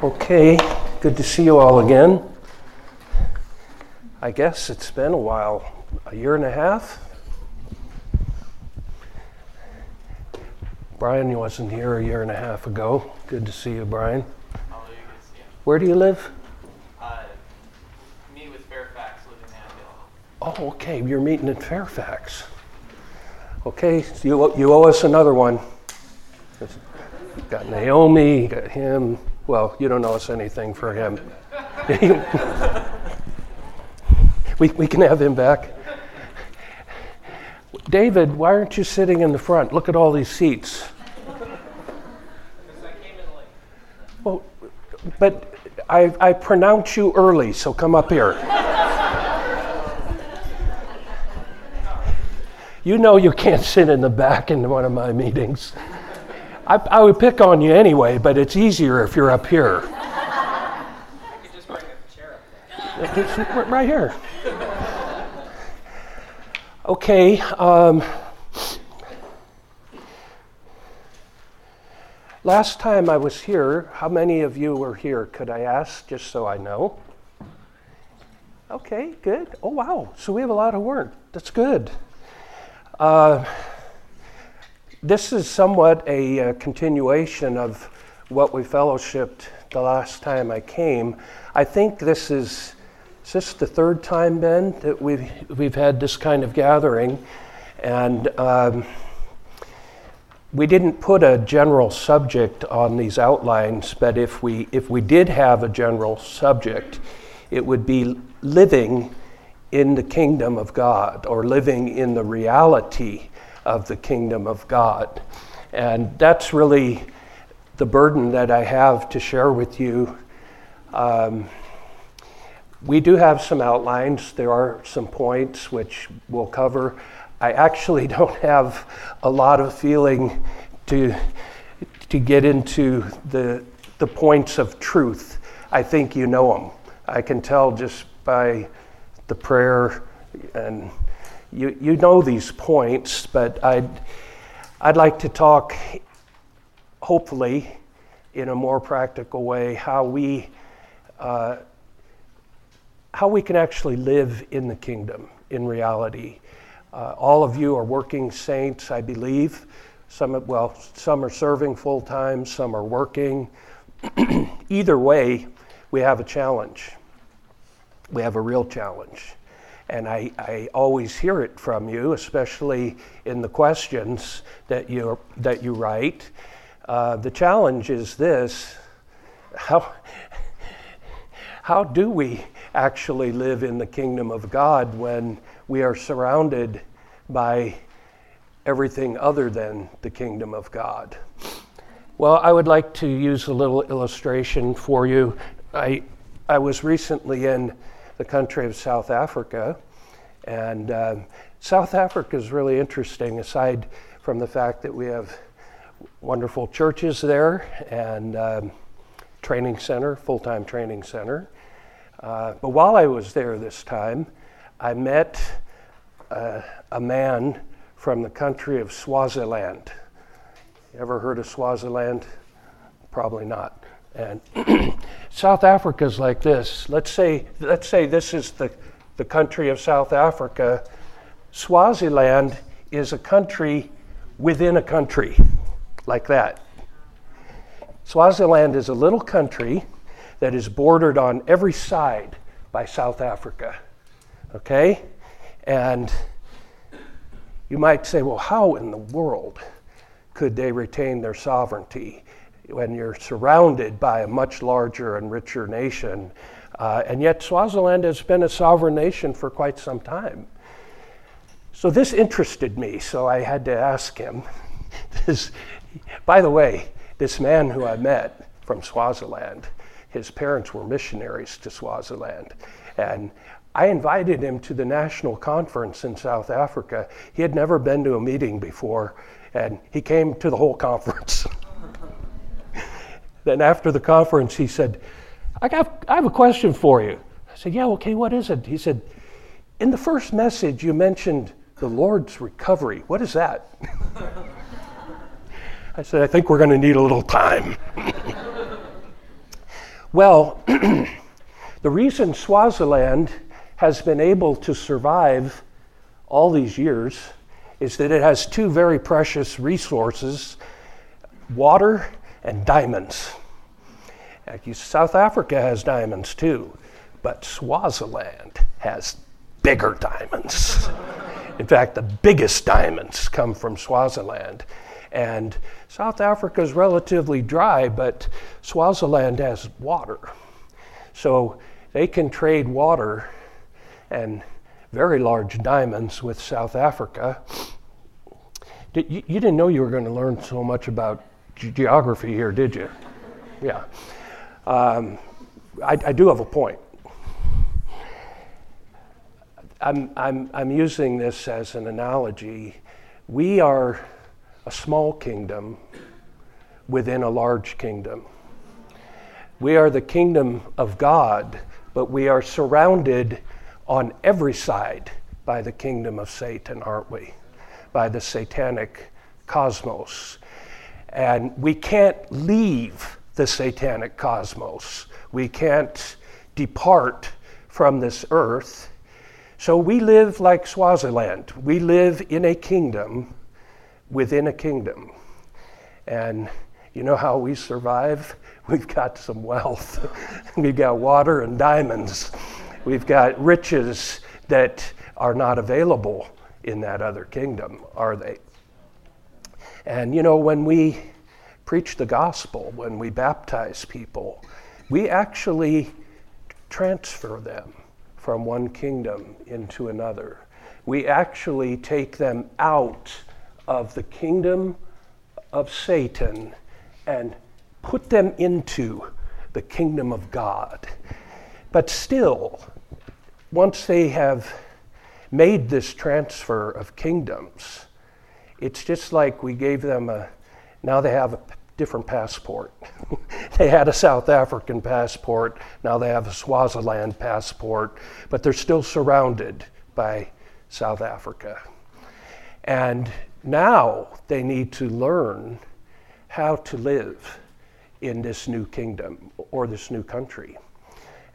Okay, good to see you all again. I guess it's been a while, a year and a half. Brian wasn't here a year and a half ago. Good to see you, Brian. Where do you live? Uh, me with Fairfax, live in Annandale. Oh, okay, you're meeting in Fairfax. Okay, so you, you owe us another one. Got Naomi, got him. Well, you don't owe us anything for him. we, we can have him back. David, why aren't you sitting in the front? Look at all these seats. Well, but I, I pronounce you early, so come up here. you know you can't sit in the back in one of my meetings. I, I would pick on you anyway, but it's easier if you're up here. I could just bring a chair up there. Right here. Okay. Um, last time I was here, how many of you were here? Could I ask, just so I know? Okay, good. Oh, wow. So we have a lot of work. That's good. Uh, this is somewhat a, uh continuation of what we fellowshipped the last time I came. I think this is, is this the third time, Ben, that we've, we've had this kind of gathering. And um, we didn't put a general subject on these outlines, but if we, if we did have a general subject, it would be living in the kingdom of God or living in the reality of the kingdom of God. And that's really the burden that I have to share with you. Um, we do have some outlines, there are some points which we'll cover. I actually don't have a lot of feeling to, to get into the, the points of truth. I think you know them. I can tell just by the prayer and you, you know these points, but I'd, I'd like to talk, hopefully, in a more practical way, how we, uh, how we can actually live in the kingdom in reality. Uh, all of you are working saints, I believe. Some, well, some are serving full time, some are working. Either way, we have a challenge. We have a real challenge. And I, I always hear it from you, especially in the questions that you, that you write. Uh, the challenge is this how, how do we actually live in the kingdom of God when we are surrounded by everything other than the kingdom of God? Well, I would like to use a little illustration for you. I, I was recently in the country of South Africa. And um, South Africa is really interesting, aside from the fact that we have wonderful churches there and um, training center, full time training center. Uh, but while I was there this time, I met uh, a man from the country of Swaziland. You ever heard of Swaziland? Probably not. And South Africa is like this. Let's say, let's say this is the, the country of South Africa. Swaziland is a country within a country, like that. Swaziland is a little country that is bordered on every side by South Africa. Okay? And you might say, well, how in the world could they retain their sovereignty? When you're surrounded by a much larger and richer nation. Uh, and yet, Swaziland has been a sovereign nation for quite some time. So, this interested me, so I had to ask him. this, by the way, this man who I met from Swaziland, his parents were missionaries to Swaziland. And I invited him to the national conference in South Africa. He had never been to a meeting before, and he came to the whole conference. Then after the conference, he said, I, got, I have a question for you. I said, Yeah, okay, what is it? He said, In the first message, you mentioned the Lord's recovery. What is that? I said, I think we're going to need a little time. Well, the reason Swaziland has been able to survive all these years is that it has two very precious resources water and diamonds. South Africa has diamonds too, but Swaziland has bigger diamonds. In fact, the biggest diamonds come from Swaziland. And South Africa is relatively dry, but Swaziland has water. So they can trade water and very large diamonds with South Africa. You, you, didn't know you were going to learn so much about geography here, did you? Yeah. Um, I, I do have a point. I'm, I'm, I'm using this as an analogy. We are a small kingdom within a large kingdom. We are the kingdom of God, but we are surrounded on every side by the kingdom of Satan, aren't we? By the satanic cosmos. And we can't leave the satanic cosmos. We can't depart from this earth so we live like Swaziland. We live in a kingdom within a kingdom. And you know how we survive? We've got some wealth. We've got water and diamonds. We've got riches that are not available in that other kingdom, are they? And you know, when we preach the gospel, when we baptize people, we actually transfer them from one kingdom into another. We actually take them out of the kingdom of Satan and put them into the kingdom of God. But still, once they have made this transfer of kingdoms, it's just like we gave them a, now they have a different passport. they had a South African passport, now they have a Swaziland passport, but they're still surrounded by South Africa. And now they need to learn how to live in this new kingdom or this new country.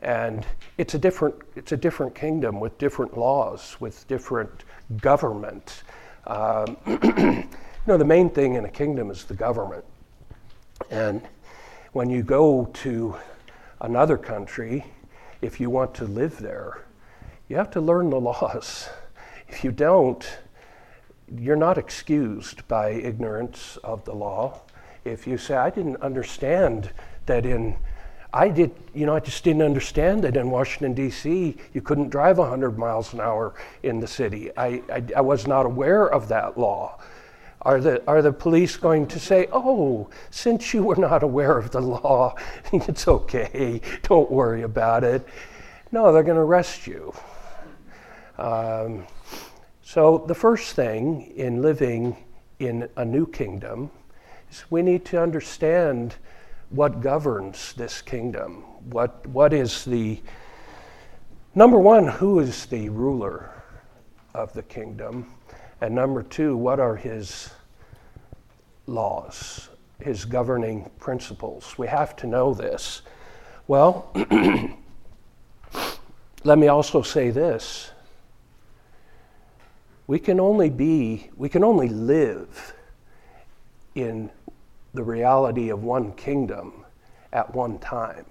And it's a different, it's a different kingdom with different laws, with different government. Um, you know, the main thing in a kingdom is the government. And when you go to another country, if you want to live there, you have to learn the laws. If you don't, you're not excused by ignorance of the law. If you say, I didn't understand that in, I did, you know, I just didn't understand that in Washington, D.C., you couldn't drive 100 miles an hour in the city. I, I, I was not aware of that law. Are the, are the police going to say, oh, since you were not aware of the law, it's okay, don't worry about it? No, they're going to arrest you. Um, so, the first thing in living in a new kingdom is we need to understand what governs this kingdom. What, what is the, number one, who is the ruler of the kingdom? And number two, what are his laws, his governing principles? We have to know this. Well, let me also say this. We can only be, we can only live in the reality of one kingdom at one time.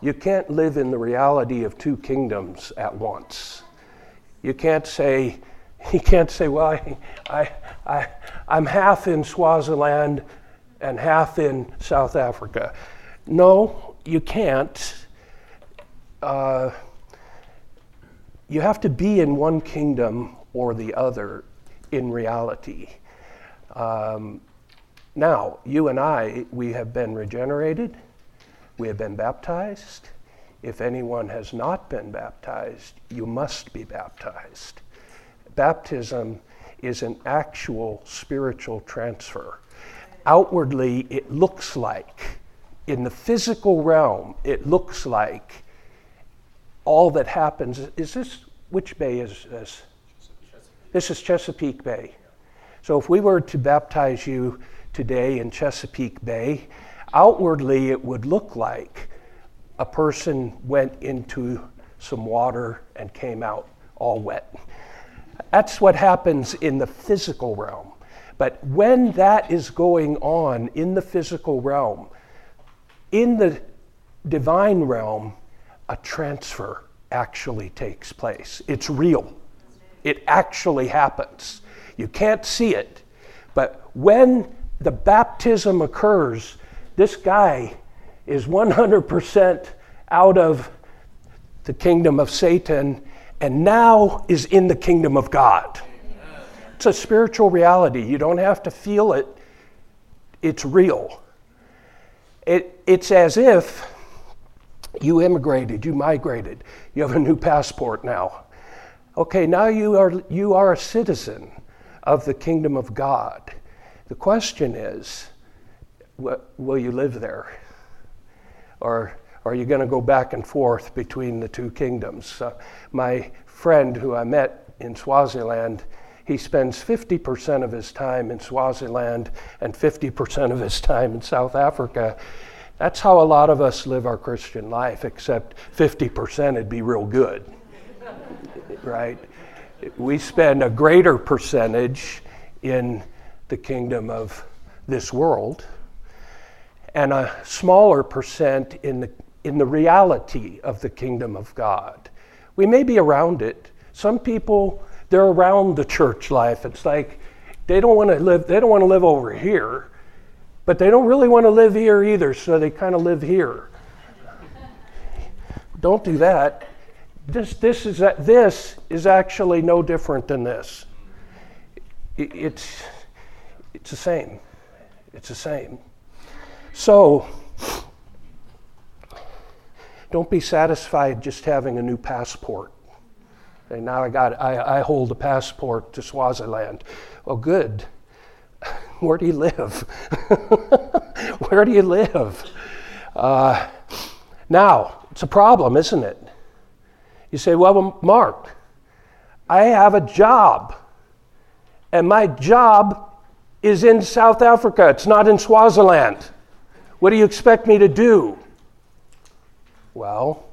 You can't live in the reality of two kingdoms at once. You can't say, he can't say, well, I, I, I, I'm half in Swaziland and half in South Africa. No, you can't. Uh, you have to be in one kingdom or the other in reality. Um, now, you and I, we have been regenerated, we have been baptized. If anyone has not been baptized, you must be baptized baptism is an actual spiritual transfer. Outwardly, it looks like, in the physical realm, it looks like all that happens. Is this, which bay is this? This is Chesapeake Bay. So if we were to baptize you today in Chesapeake Bay, outwardly it would look like a person went into some water and came out all wet. That's what happens in the physical realm. But when that is going on in the physical realm, in the divine realm, a transfer actually takes place. It's real, it actually happens. You can't see it, but when the baptism occurs, this guy is 100% out of the kingdom of Satan and now is in the kingdom of God. It's a spiritual reality. You don't have to feel it, it's real. It, it's as if you immigrated, you migrated, you have a new passport now. Okay, now you are, you are a citizen of the kingdom of God. The question is will you live there? Or are you going to go back and forth between the two kingdoms? Uh, my friend who I met in Swaziland, he spends 50% of his time in Swaziland and 50% of his time in South Africa. That's how a lot of us live our Christian life, except 50% would be real good. right? We spend a greater percentage in the kingdom of this world and a smaller percent in the, in the reality of the kingdom of God. We may be around it. Some people, they're around the church life. It's like they don't want to live, they don't want to live over here, but they don't really want to live here either, so they kind of live here. don't do that. This, this, is, this is actually no different than this. It's, it's the same. It's the same. So, don't be satisfied just having a new passport. Okay, now I got I, I hold a passport to Swaziland. Well, good. Where do you live? Where do you live? Uh, now, it's a problem, isn't it? You say, well, Mark, I have a job, and my job is in South Africa, it's not in Swaziland. What do you expect me to do? Well,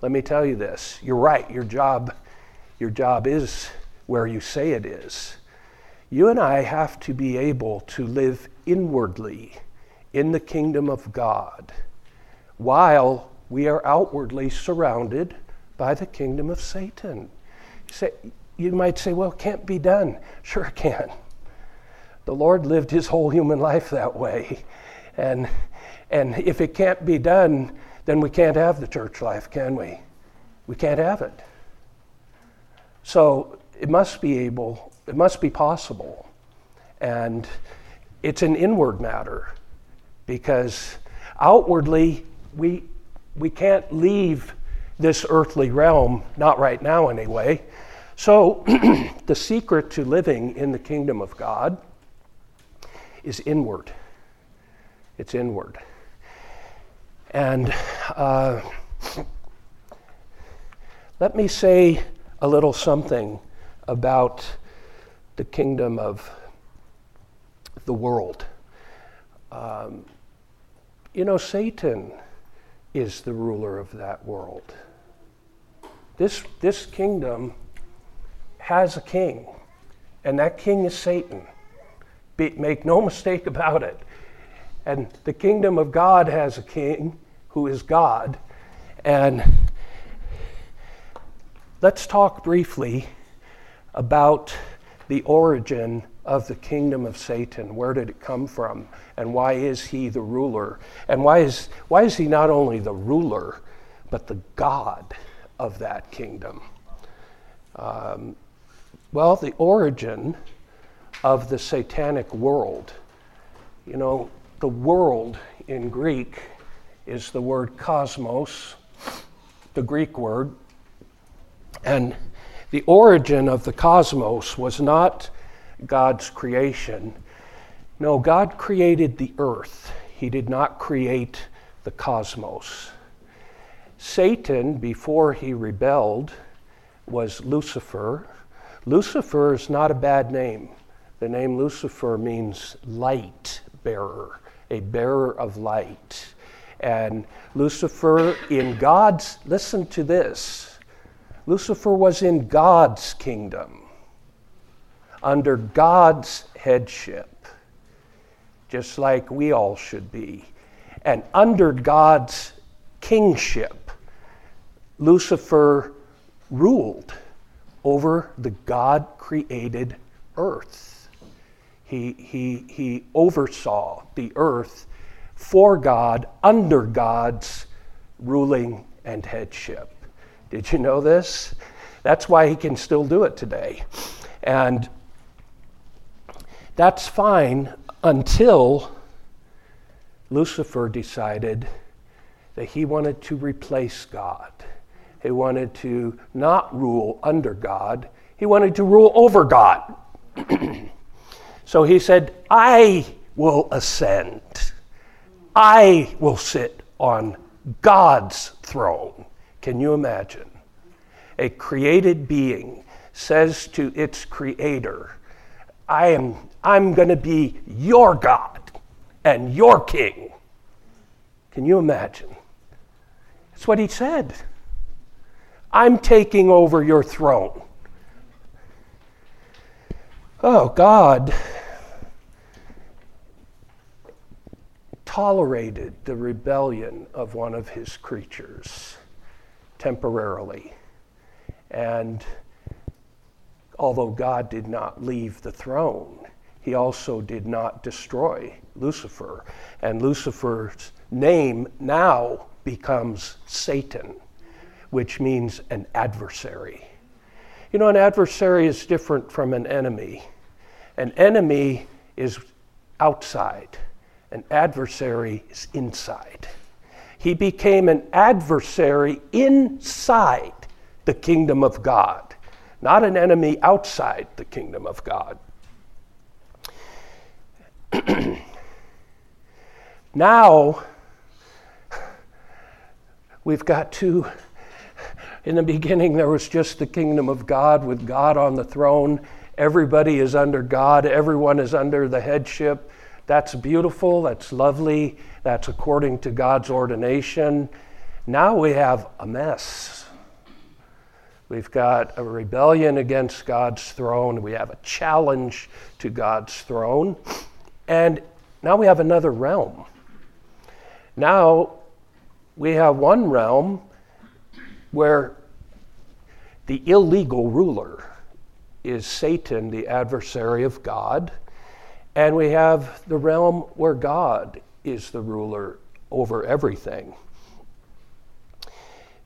let me tell you this. You're right. Your job your job is where you say it is. You and I have to be able to live inwardly in the kingdom of God while we are outwardly surrounded by the kingdom of Satan. You, say, you might say, well, it can't be done. Sure, it can. The Lord lived his whole human life that way. And, and if it can't be done, then we can't have the church life, can we? We can't have it. So it must be able, it must be possible. And it's an inward matter because outwardly we, we can't leave this earthly realm, not right now anyway. So the secret to living in the kingdom of God is inward. It's inward. And uh, let me say a little something about the kingdom of the world. Um, you know, Satan is the ruler of that world. This, this kingdom has a king, and that king is Satan. Be, make no mistake about it. And the kingdom of God has a king who is God. And let's talk briefly about the origin of the kingdom of Satan. Where did it come from? And why is he the ruler? And why is, why is he not only the ruler, but the God of that kingdom? Um, well, the origin of the satanic world. You know, the world in Greek is the word cosmos, the Greek word. And the origin of the cosmos was not God's creation. No, God created the earth, He did not create the cosmos. Satan, before he rebelled, was Lucifer. Lucifer is not a bad name. The name Lucifer means light bearer, a bearer of light. And Lucifer, in God's, listen to this Lucifer was in God's kingdom, under God's headship, just like we all should be. And under God's kingship, Lucifer ruled over the God created earth. He, he, he oversaw the earth for God, under God's ruling and headship. Did you know this? That's why he can still do it today. And that's fine until Lucifer decided that he wanted to replace God. He wanted to not rule under God, he wanted to rule over God. so he said, I will ascend. I will sit on God's throne. Can you imagine? A created being says to its creator, I am I'm going to be your God and your king. Can you imagine? That's what he said. I'm taking over your throne. Oh, God tolerated the rebellion of one of his creatures temporarily. And although God did not leave the throne, he also did not destroy Lucifer. And Lucifer's name now becomes Satan which means an adversary. You know, an adversary is different from an enemy. An enemy is outside, an adversary is inside. He became an adversary inside the kingdom of God, not an enemy outside the kingdom of God. now, we've got two in the beginning, there was just the kingdom of God with God on the throne. Everybody is under God, everyone is under the headship. That's beautiful, that's lovely, that's according to God's ordination. Now we have a mess. We've got a rebellion against God's throne. We have a challenge to God's throne. And now we have another realm. Now we have one realm where the illegal ruler is Satan, the adversary of God, and we have the realm where God is the ruler over everything.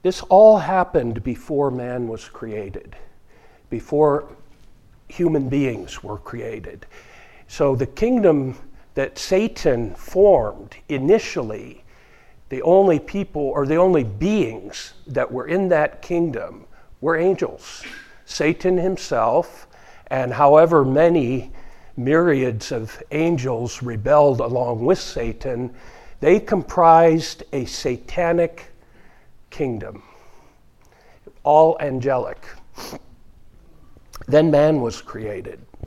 This all happened before man was created, before human beings were created. So the kingdom that Satan formed initially the only people or the only beings that were in that kingdom were angels. Satan himself, and however many myriads of angels rebelled along with Satan, they comprised a satanic kingdom, all angelic. Then man was created.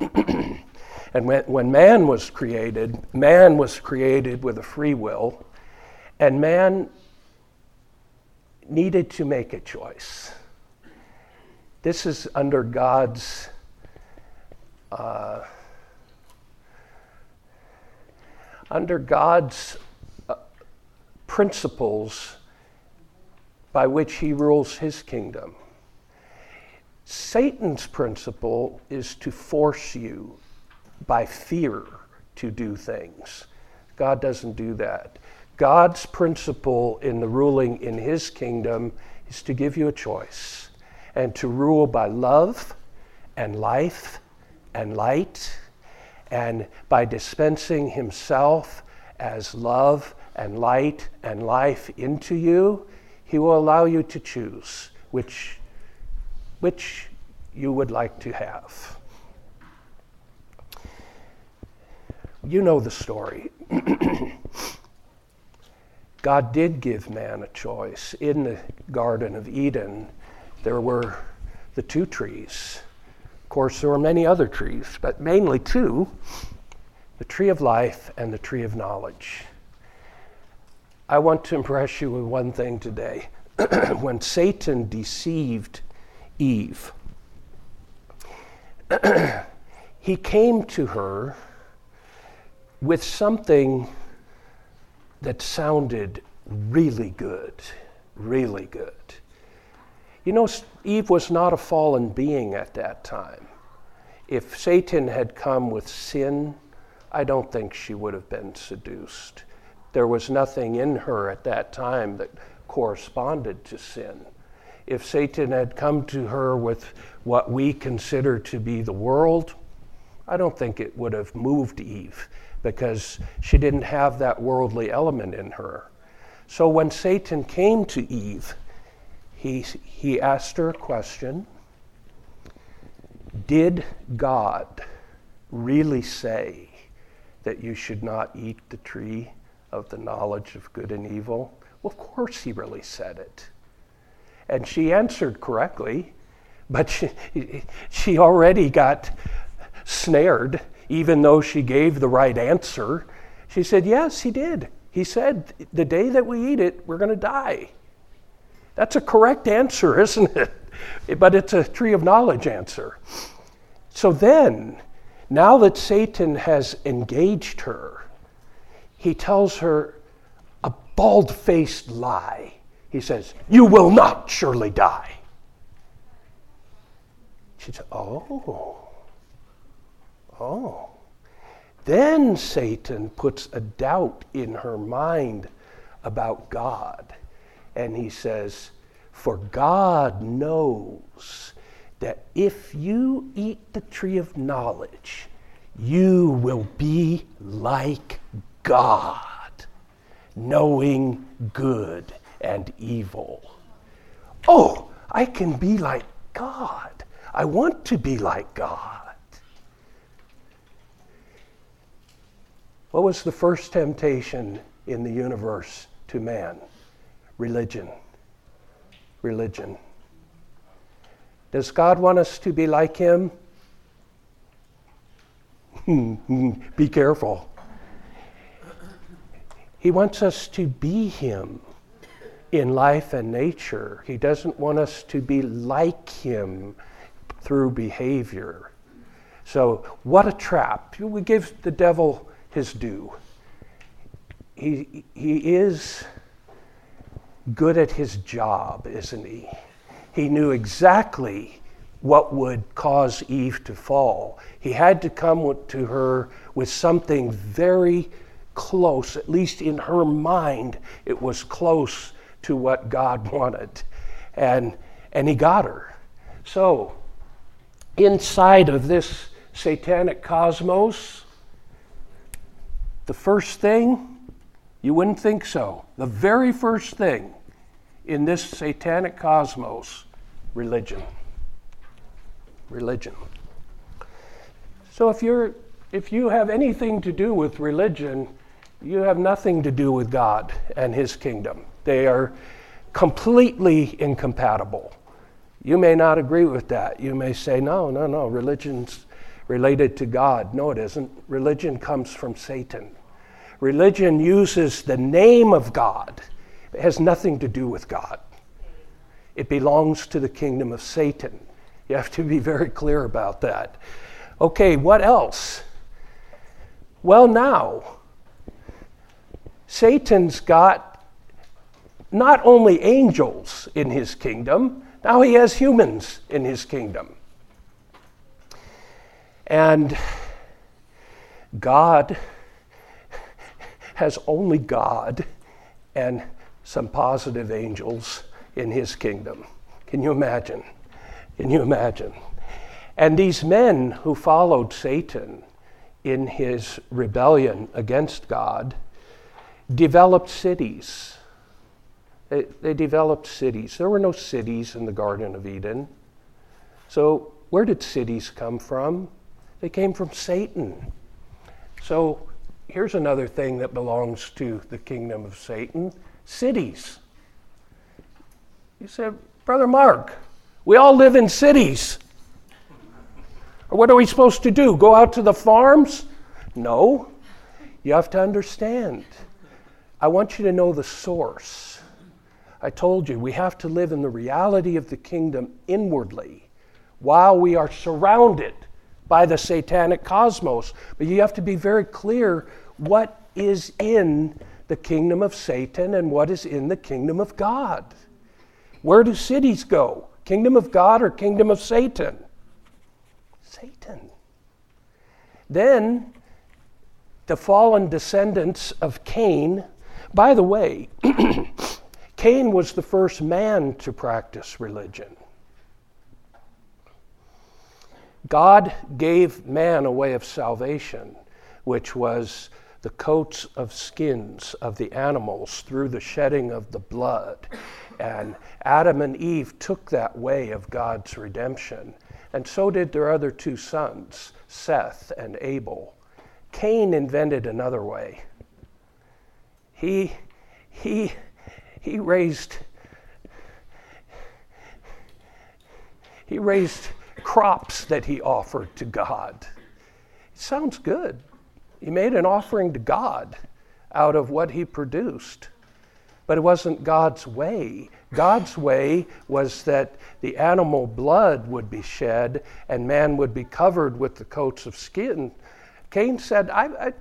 and when, when man was created, man was created with a free will and man needed to make a choice. This is under God's uh, under God's uh, principles by which he rules his kingdom. Satan's principle is to force you by fear to do things. God doesn't do that. God's principle in the ruling in his kingdom is to give you a choice and to rule by love and life and light and by dispensing himself as love and light and life into you, he will allow you to choose which, which you would like to have. You know the story. God did give man a choice. In the Garden of Eden, there were the two trees. Of course, there were many other trees, but mainly two the tree of life and the tree of knowledge. I want to impress you with one thing today. when Satan deceived Eve, he came to her with something that sounded really good, really good. You know, Eve was not a fallen being at that time. If Satan had come with sin, I don't think she would have been seduced. There was nothing in her at that time that corresponded to sin. If Satan had come to her with what we consider to be the world, I don't think it would have moved Eve because she didn't have that worldly element in her. So when Satan came to Eve, he, he asked her a question Did God really say that you should not eat the tree of the knowledge of good and evil? Well, of course, he really said it. And she answered correctly, but she, she already got snared, even though she gave the right answer. She said, Yes, he did. He said, The day that we eat it, we're going to die. That's a correct answer, isn't it? But it's a tree of knowledge answer. So then, now that Satan has engaged her, he tells her a bald faced lie. He says, You will not surely die. She said, Oh, oh. Then Satan puts a doubt in her mind about God. And he says, For God knows that if you eat the tree of knowledge, you will be like God, knowing good and evil. Oh, I can be like God. I want to be like God. What was the first temptation in the universe to man? Religion. Religion. Does God want us to be like Him? be careful. He wants us to be Him in life and nature. He doesn't want us to be like Him through behavior. So, what a trap. We give the devil his due. He, he is good at his job, isn't he? He knew exactly what would cause Eve to fall. He had to come to her with something very close, at least in her mind, it was close to what God wanted. And, and he got her. So, inside of this satanic cosmos, the first thing, you wouldn't think so. The very first thing in this satanic cosmos, religion. Religion. So if you're if you have anything to do with religion, you have nothing to do with God and his kingdom. They are completely incompatible. You may not agree with that. You may say, no, no, no, religion's related to God. No, it isn't. Religion comes from Satan. Religion uses the name of God, it has nothing to do with God. It belongs to the kingdom of Satan. You have to be very clear about that. Okay, what else? Well, now, Satan's got not only angels in his kingdom, now he has humans in his kingdom. And God has only God and some positive angels in his kingdom. Can you imagine? Can you imagine? And these men who followed Satan in his rebellion against God developed cities. They, they, developed cities. There were no cities in the Garden of Eden. So, where did cities come from? They came from Satan. So, here's another thing that belongs to the kingdom of Satan cities. You said, Brother Mark, we all live in cities. What are we supposed to do? Go out to the farms? No. You have to understand. I want you to know the source. I told you we have to live in the reality of the kingdom inwardly while we are surrounded by the satanic cosmos. But you have to be very clear what is in the kingdom of Satan and what is in the kingdom of God. Where do cities go? Kingdom of God or kingdom of Satan? Satan. Then the fallen descendants of Cain, by the way, Cain was the first man to practice religion. God gave man a way of salvation, which was the coats of skins of the animals through the shedding of the blood. And Adam and Eve took that way of God's redemption. And so did their other two sons, Seth and Abel. Cain invented another way. He, he, he raised, he raised crops that he offered to God. It sounds good. He made an offering to God out of what he produced. But it wasn't God's way. God's way was that the animal blood would be shed and man would be covered with the coats of skin. Cain said, I,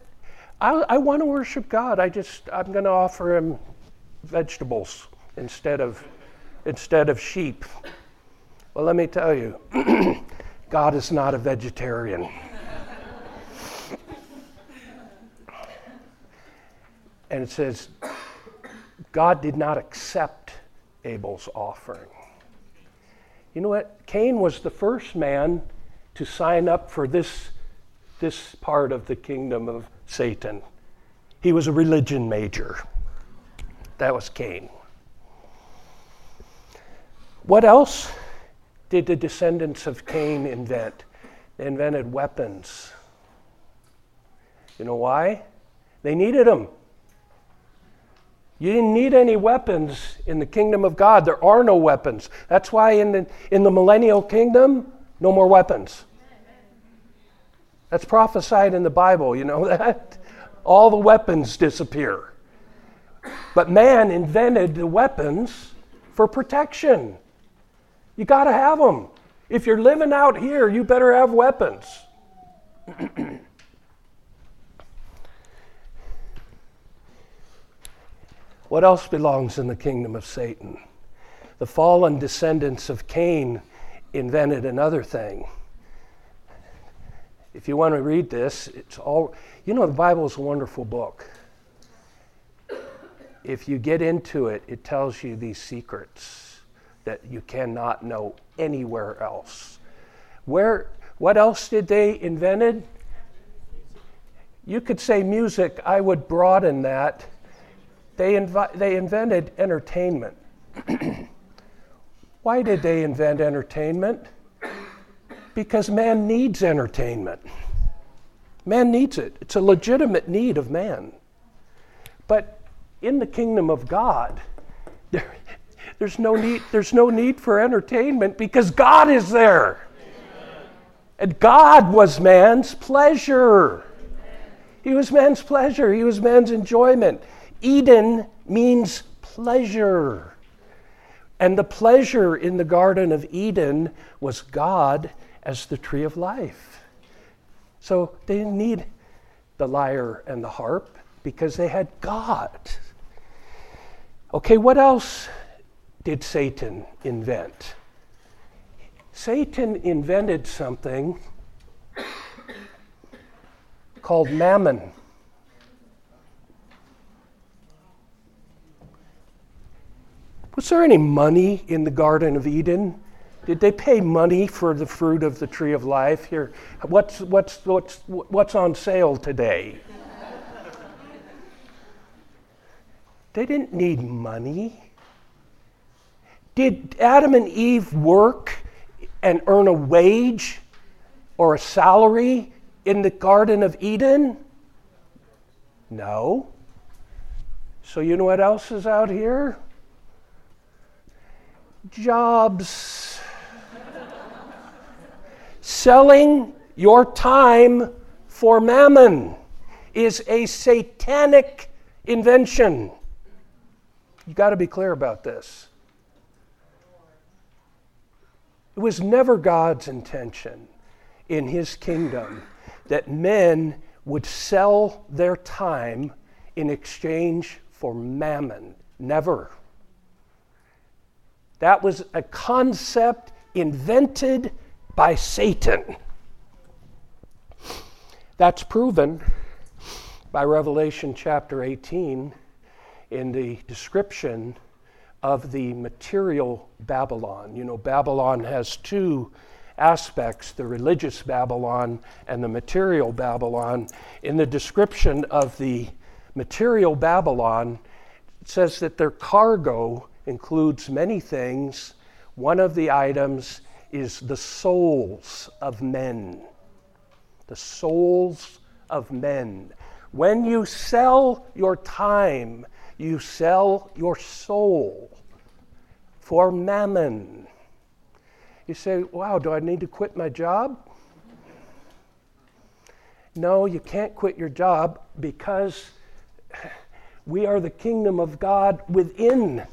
I, I, want to worship God. I just, I'm going to offer him vegetables instead of, instead of sheep. Well, let me tell you, God is not a vegetarian. And it says, God did not accept Abel's offering. You know what? Cain was the first man to sign up for this, this part of the kingdom of Satan. He was a religion major. That was Cain. What else did the descendants of Cain invent? They invented weapons. You know why? They needed them. You didn't need any weapons in the kingdom of God. There are no weapons. That's why in the, in the millennial kingdom, no more weapons. That's prophesied in the Bible, you know that? All the weapons disappear. But man invented the weapons for protection. You got to have them. If you're living out here, you better have weapons. What else belongs in the kingdom of Satan? The fallen descendants of Cain invented another thing. If you want to read this, it's all, you know, the Bible is a wonderful book. If you get into it, it tells you these secrets that you cannot know anywhere else. Where, what else did they invented? You could say music. I would broaden that they, invi- they invented entertainment. Why did they invent entertainment? Because man needs entertainment. Man needs it. It's a legitimate need of man. But in the kingdom of God, there, there's, no need, there's no need for entertainment because God is there. And God was man's pleasure. He was man's pleasure, He was man's enjoyment. Eden means pleasure. And the pleasure in the Garden of Eden was God as the tree of life. So they didn't need the lyre and the harp because they had God. Okay, what else did Satan invent? Satan invented something called mammon. Was there any money in the Garden of Eden? Did they pay money for the fruit of the tree of life? Here, what's, what's, what's, what's on sale today? they didn't need money. Did Adam and Eve work and earn a wage or a salary in the Garden of Eden? No. So, you know what else is out here? Jobs. Selling your time for mammon is a satanic invention. You got to be clear about this. It was never God's intention in his kingdom that men would sell their time in exchange for mammon. Never. That was a concept invented by Satan. That's proven by Revelation chapter 18 in the description of the material Babylon. You know, Babylon has two aspects the religious Babylon and the material Babylon. In the description of the material Babylon, it says that their cargo includes many things. One of the items is the souls of men. The souls of men. When you sell your time, you sell your soul for mammon. You say, wow, do I need to quit my job? No, you can't quit your job because we are the kingdom of God within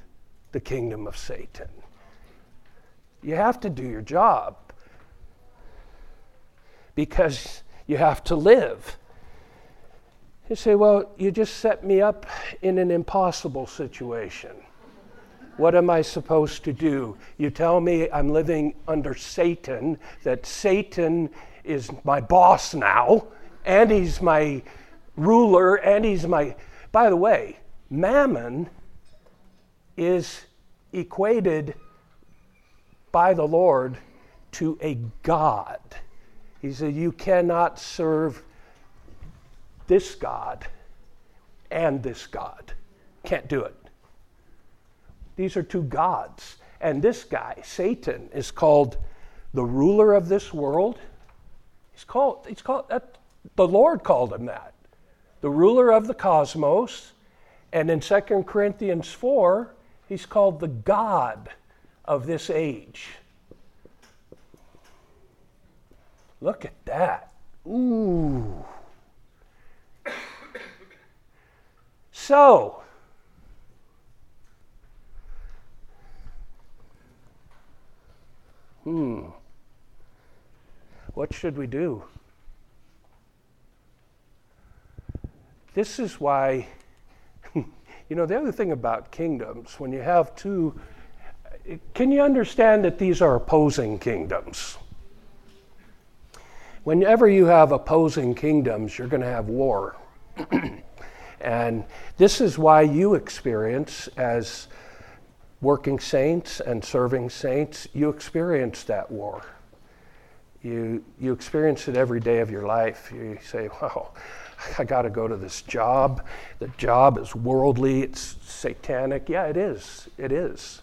the kingdom of Satan. You have to do your job because you have to live. You say, Well, you just set me up in an impossible situation. What am I supposed to do? You tell me I'm living under Satan, that Satan is my boss now, and he's my ruler, and he's my. By the way, mammon is equated by the Lord to a God. He said, You cannot serve this God and this God. Can't do it. These are two gods. And this guy, Satan, is called the ruler of this world. He's called, he's called that, the Lord called him that. The ruler of the cosmos. And in 2 Corinthians 4, he's called the God of this age. Look at that. Ooh. So, hmm, what should we do? This is why, you know, the other thing about kingdoms, when you have two, can you understand that these are opposing kingdoms? Whenever you have opposing kingdoms, you're going to have war. and this is why you experience, as working saints and serving saints, you experience that war. You, you experience it every day of your life. You say, well, I got to go to this job. The job is worldly, it's satanic. Yeah, it is. It is.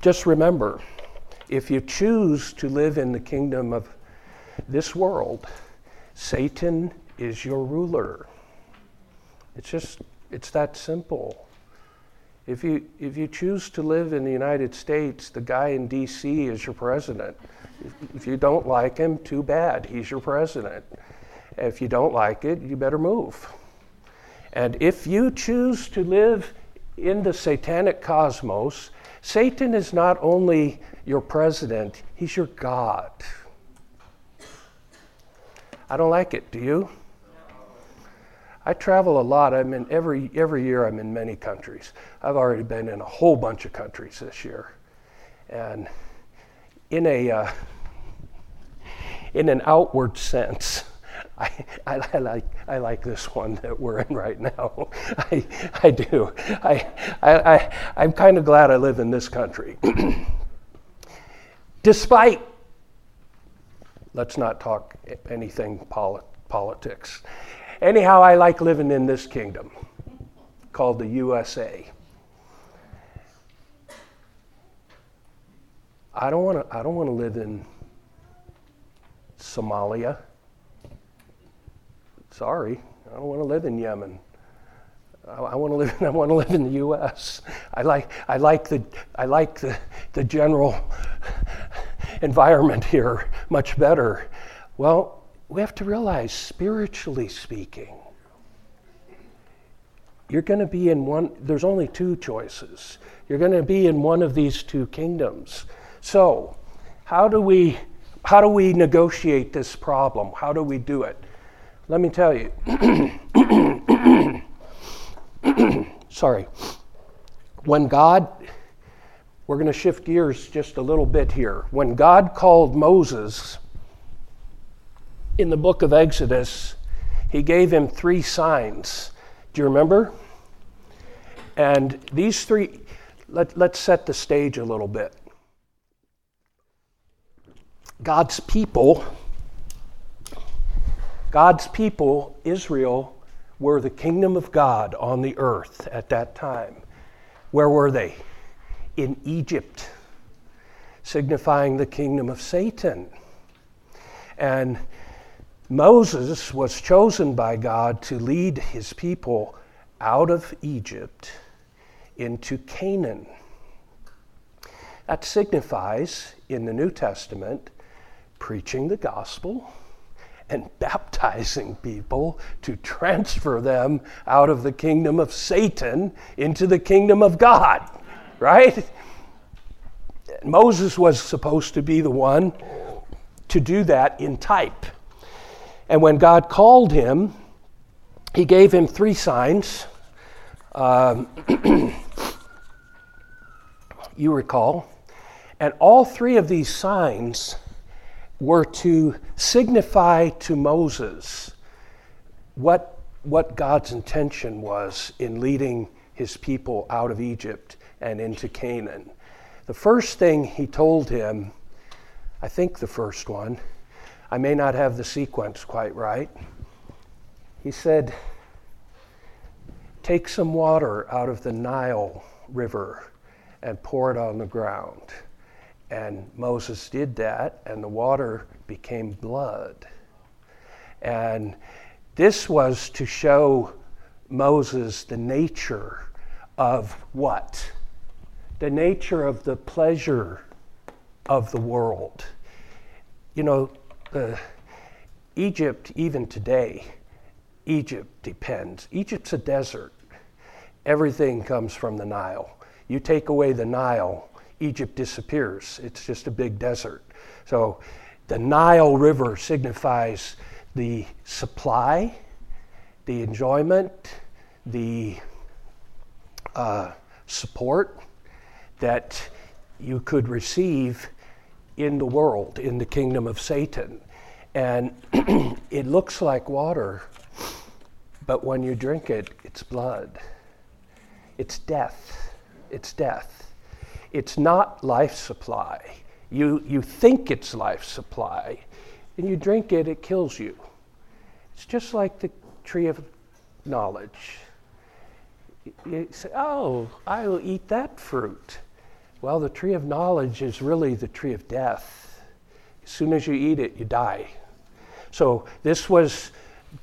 Just remember if you choose to live in the kingdom of this world, Satan is your ruler. It's just, it's that simple. If you, if you choose to live in the United States, the guy in D.C. is your president. If, you don't like him, too bad. He's your president. If you don't like it, you better move. And if you choose to live in the satanic cosmos, Satan is not only your president, he's your God. I don't like it, do you? I travel a lot. I'm in every every year. I'm in many countries. I've already been in a whole bunch of countries this year, and in a uh, in an outward sense, I, I, like I like this one that we're in right now. I I do. I I, I I'm kind of glad I live in this country, despite. Let's not talk anything polit- politics. Anyhow, I like living in this kingdom called the USA. I don't want to I don't want to live in Somalia. Sorry, I don't want to live in Yemen. I, want to live I want to live in the US. I like I like the I like the, the general environment here much better. Well, we have to realize, spiritually speaking, you're going to be in one, there's only two choices. You're going to be in one of these two kingdoms. So, how do we how do we negotiate this problem? How do we do it? Let me tell you. Sorry. When God we're going to shift gears just a little bit here. When God called Moses in the book of Exodus, he gave him three signs. Do you remember? And these three, let, let's set the stage a little bit. God's people, God's people, Israel, were the kingdom of God on the earth at that time. Where were they? In Egypt, signifying the kingdom of Satan. And Moses was chosen by God to lead his people out of Egypt into Canaan. That signifies, in the New Testament, preaching the gospel and baptizing people to transfer them out of the kingdom of Satan into the kingdom of God, right? Moses was supposed to be the one to do that in type. And when God called him, he gave him three signs. Um, you recall. And all three of these signs were to signify to Moses what, what God's intention was in leading his people out of Egypt and into Canaan. The first thing he told him, I think the first one, I may not have the sequence quite right. He said, Take some water out of the Nile River and pour it on the ground. And Moses did that, and the water became blood. And this was to show Moses the nature of what? The nature of the pleasure of the world. You know, uh, Egypt, even today, Egypt depends. Egypt's a desert. Everything comes from the Nile. You take away the Nile, Egypt disappears. It's just a big desert. So the Nile River signifies the supply, the enjoyment, the uh, support that you could receive in the world, in the kingdom of Satan. And it looks like water, but when you drink it, it's blood. It's death. It's death. It's not life supply. You, you think it's life supply, and you drink it, it kills you. It's just like the tree of knowledge. You say, Oh, I will eat that fruit. Well, the tree of knowledge is really the tree of death. As soon as you eat it, you die. So, this was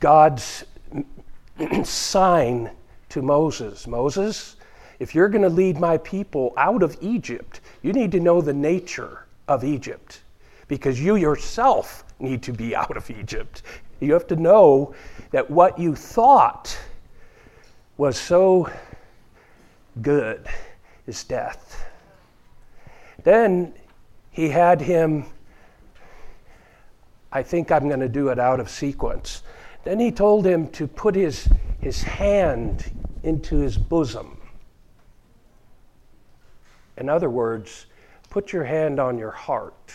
God's sign to Moses Moses, if you're going to lead my people out of Egypt, you need to know the nature of Egypt because you yourself need to be out of Egypt. You have to know that what you thought was so good is death. Then he had him, I think I'm going to do it out of sequence. Then he told him to put his, his hand into his bosom. In other words, put your hand on your heart.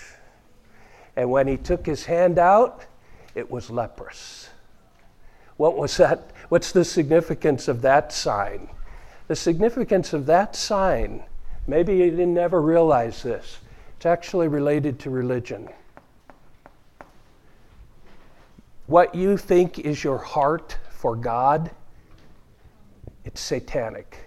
And when he took his hand out, it was leprous. What was that? What's the significance of that sign? The significance of that sign, maybe you didn't ever realize this, it's actually related to religion. What you think is your heart for God, it's satanic,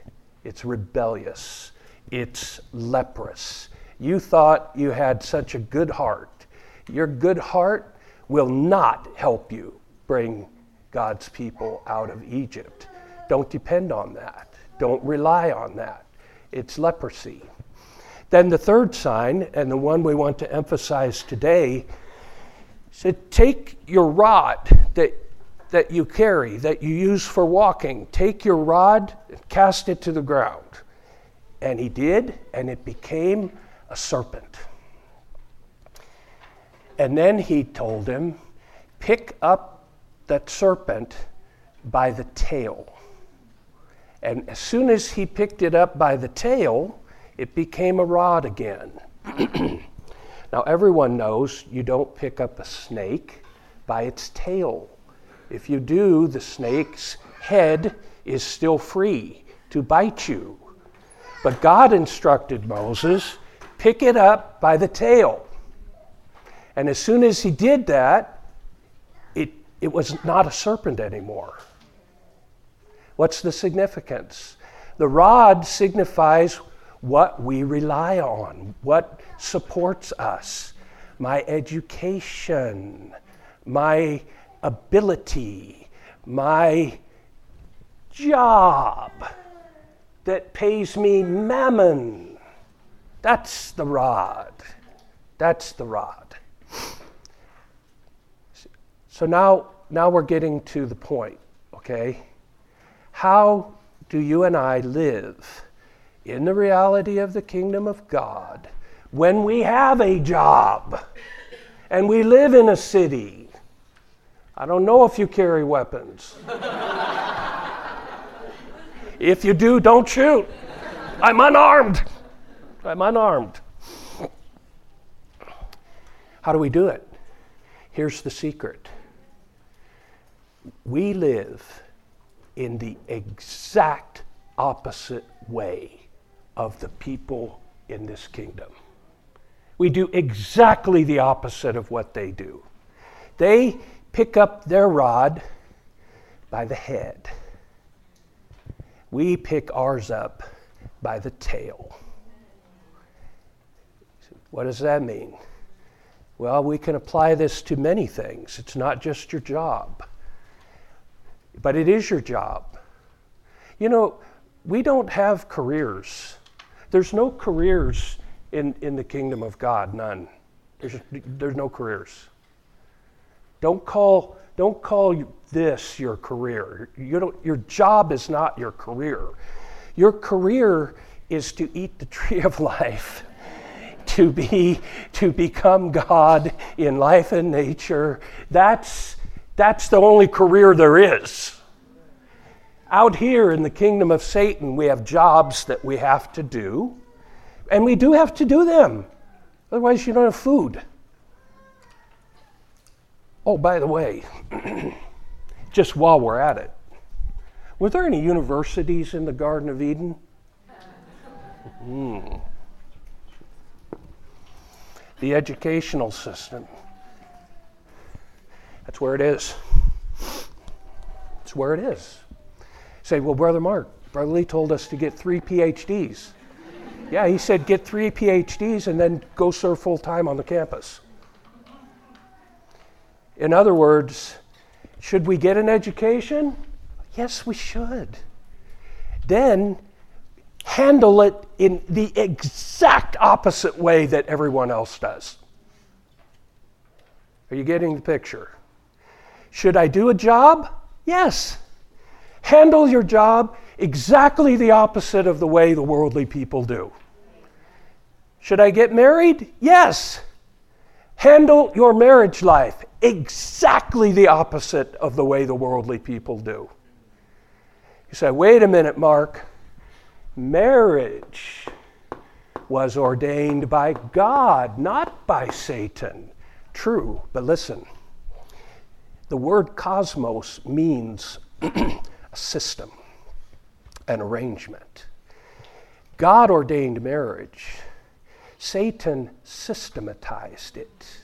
it's rebellious, it's leprous. You thought you had such a good heart. Your good heart will not help you bring God's people out of Egypt. Don't depend on that. Don't rely on that. It's leprosy. Then the third sign, and the one we want to emphasize today, said, Take your rod that, that you carry, that you use for walking, take your rod and cast it to the ground. And he did, and it became a serpent. And then he told him, Pick up that serpent by the tail. And as soon as he picked it up by the tail, it became a rod again. now, everyone knows you don't pick up a snake by its tail. If you do, the snake's head is still free to bite you. But God instructed Moses pick it up by the tail. And as soon as he did that, it, it was not a serpent anymore. What's the significance? The rod signifies what we rely on, what supports us, my education, my ability, my job that pays me mammon. That's the rod. That's the rod. So now, now we're getting to the point, okay? How do you and I live in the reality of the kingdom of God when we have a job and we live in a city? I don't know if you carry weapons. if you do, don't shoot. I'm unarmed. I'm unarmed. How do we do it? Here's the secret we live in the exact opposite way of the people in this kingdom. We do exactly the opposite of what they do. They pick up their rod by the head. We pick ours up by the tail. What does that mean? Well, we can apply this to many things. It's not just your job but it is your job. You know, we don't have careers. There's no careers in, in the kingdom of God, none. There's, there's no careers. Don't call, don't call this your career. You don't, your job is not your career. Your career is to eat the tree of life, to, be, to become God in life and nature. That's, that's the only career there is. Out here in the kingdom of Satan, we have jobs that we have to do, and we do have to do them. Otherwise, you don't have food. Oh, by the way, just while we're at it, were there any universities in the Garden of Eden? Mm. The educational system. That's where it is. It's where it is. Say, well, Brother Mark, Brother Lee told us to get three PhDs. yeah, he said get three PhDs and then go serve full time on the campus. In other words, should we get an education? Yes, we should. Then handle it in the exact opposite way that everyone else does. Are you getting the picture? Should I do a job? Yes. Handle your job exactly the opposite of the way the worldly people do. Should I get married? Yes. Handle your marriage life exactly the opposite of the way the worldly people do. You say, wait a minute, Mark. Marriage was ordained by God, not by Satan. True, but listen. The word cosmos means a system, an arrangement. God ordained marriage, Satan systematized it.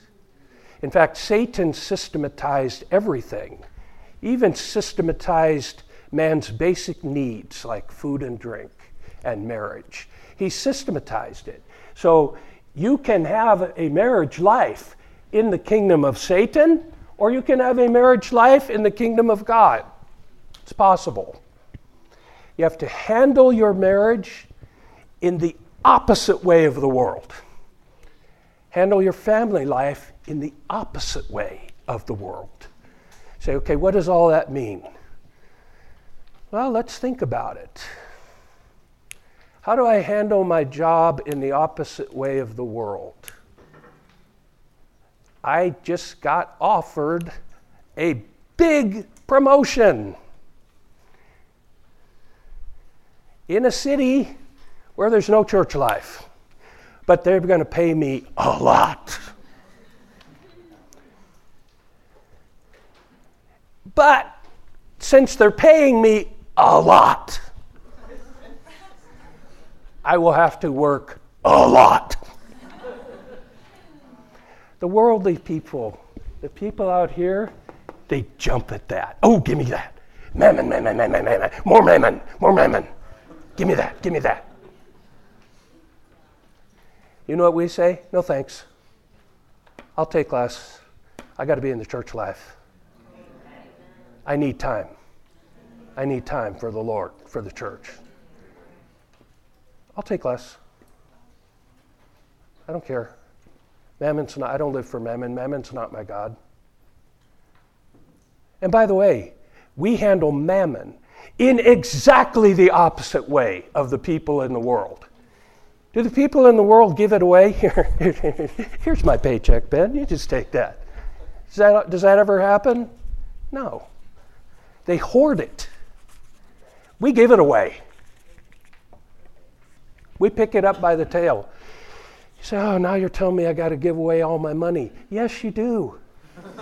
In fact, Satan systematized everything, even systematized man's basic needs like food and drink and marriage. He systematized it. So you can have a marriage life in the kingdom of Satan or you can have a marriage life in the kingdom of God. It's possible. You have to handle your marriage in the opposite way of the world. Handle your family life in the opposite way of the world. Say, okay, what does all that mean? Well, let's think about it. How do I handle my job in the opposite way of the world? I just got offered a big promotion in a city where there's no church life, but they're going to pay me a lot. But since they're paying me a lot, I will have to work a lot. the worldly people, the people out here, they jump at that. Oh, give me that. Mammon, mammon, mammon, mammon. More mammon, more mammon. Give me that, give me that. You know what we say? No thanks. I'll take less. I got to be in the church life. I need time. I need time for the Lord, for the church. I'll take less. I don't care. Mammon's not, I don't live for mammon. Mammon's not my God. And by the way, we handle mammon in exactly the opposite way of the people in the world. Do the people in the world give it away? Here, here's my paycheck, Ben. You just take that. Does that, does that ever happen? No. They hoard it. We give it away. We pick it up by the tail. You say, Oh, now you're telling me I got to give away all my money. Yes, you do.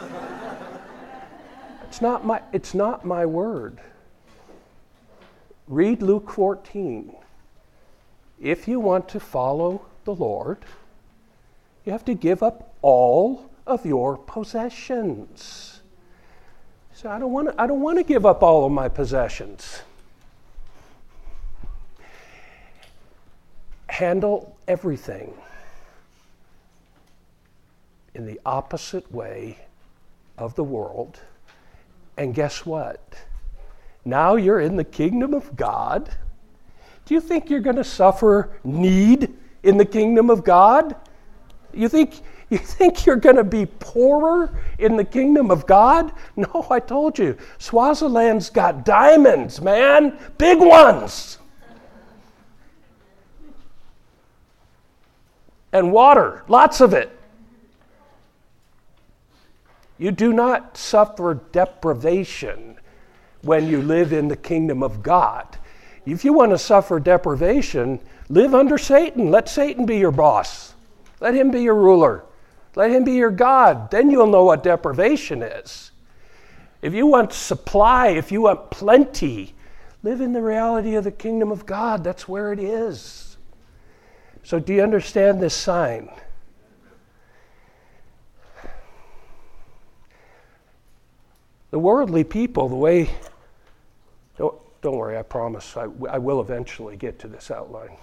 it's, not my, it's not my word. Read Luke 14. If you want to follow the Lord, you have to give up all of your possessions. I don't want to, I don't want to give up all of my possessions. handle everything in the opposite way of the world. And guess what? Now you're in the kingdom of God. Do you think you're going to suffer need in the kingdom of God? You think you think you're going to be poorer in the kingdom of God? No, I told you. Swaziland's got diamonds, man, big ones. and water, lots of it. You do not suffer deprivation when you live in the kingdom of God. If you want to suffer deprivation, live under Satan. Let Satan be your boss. Let him be your ruler. Let him be your God. Then you'll know what deprivation is. If you want supply, if you want plenty, live in the reality of the kingdom of God. That's where it is. So, do you understand this sign? The worldly people, the way, don't, don't worry, I promise, I, I will eventually get to this outline.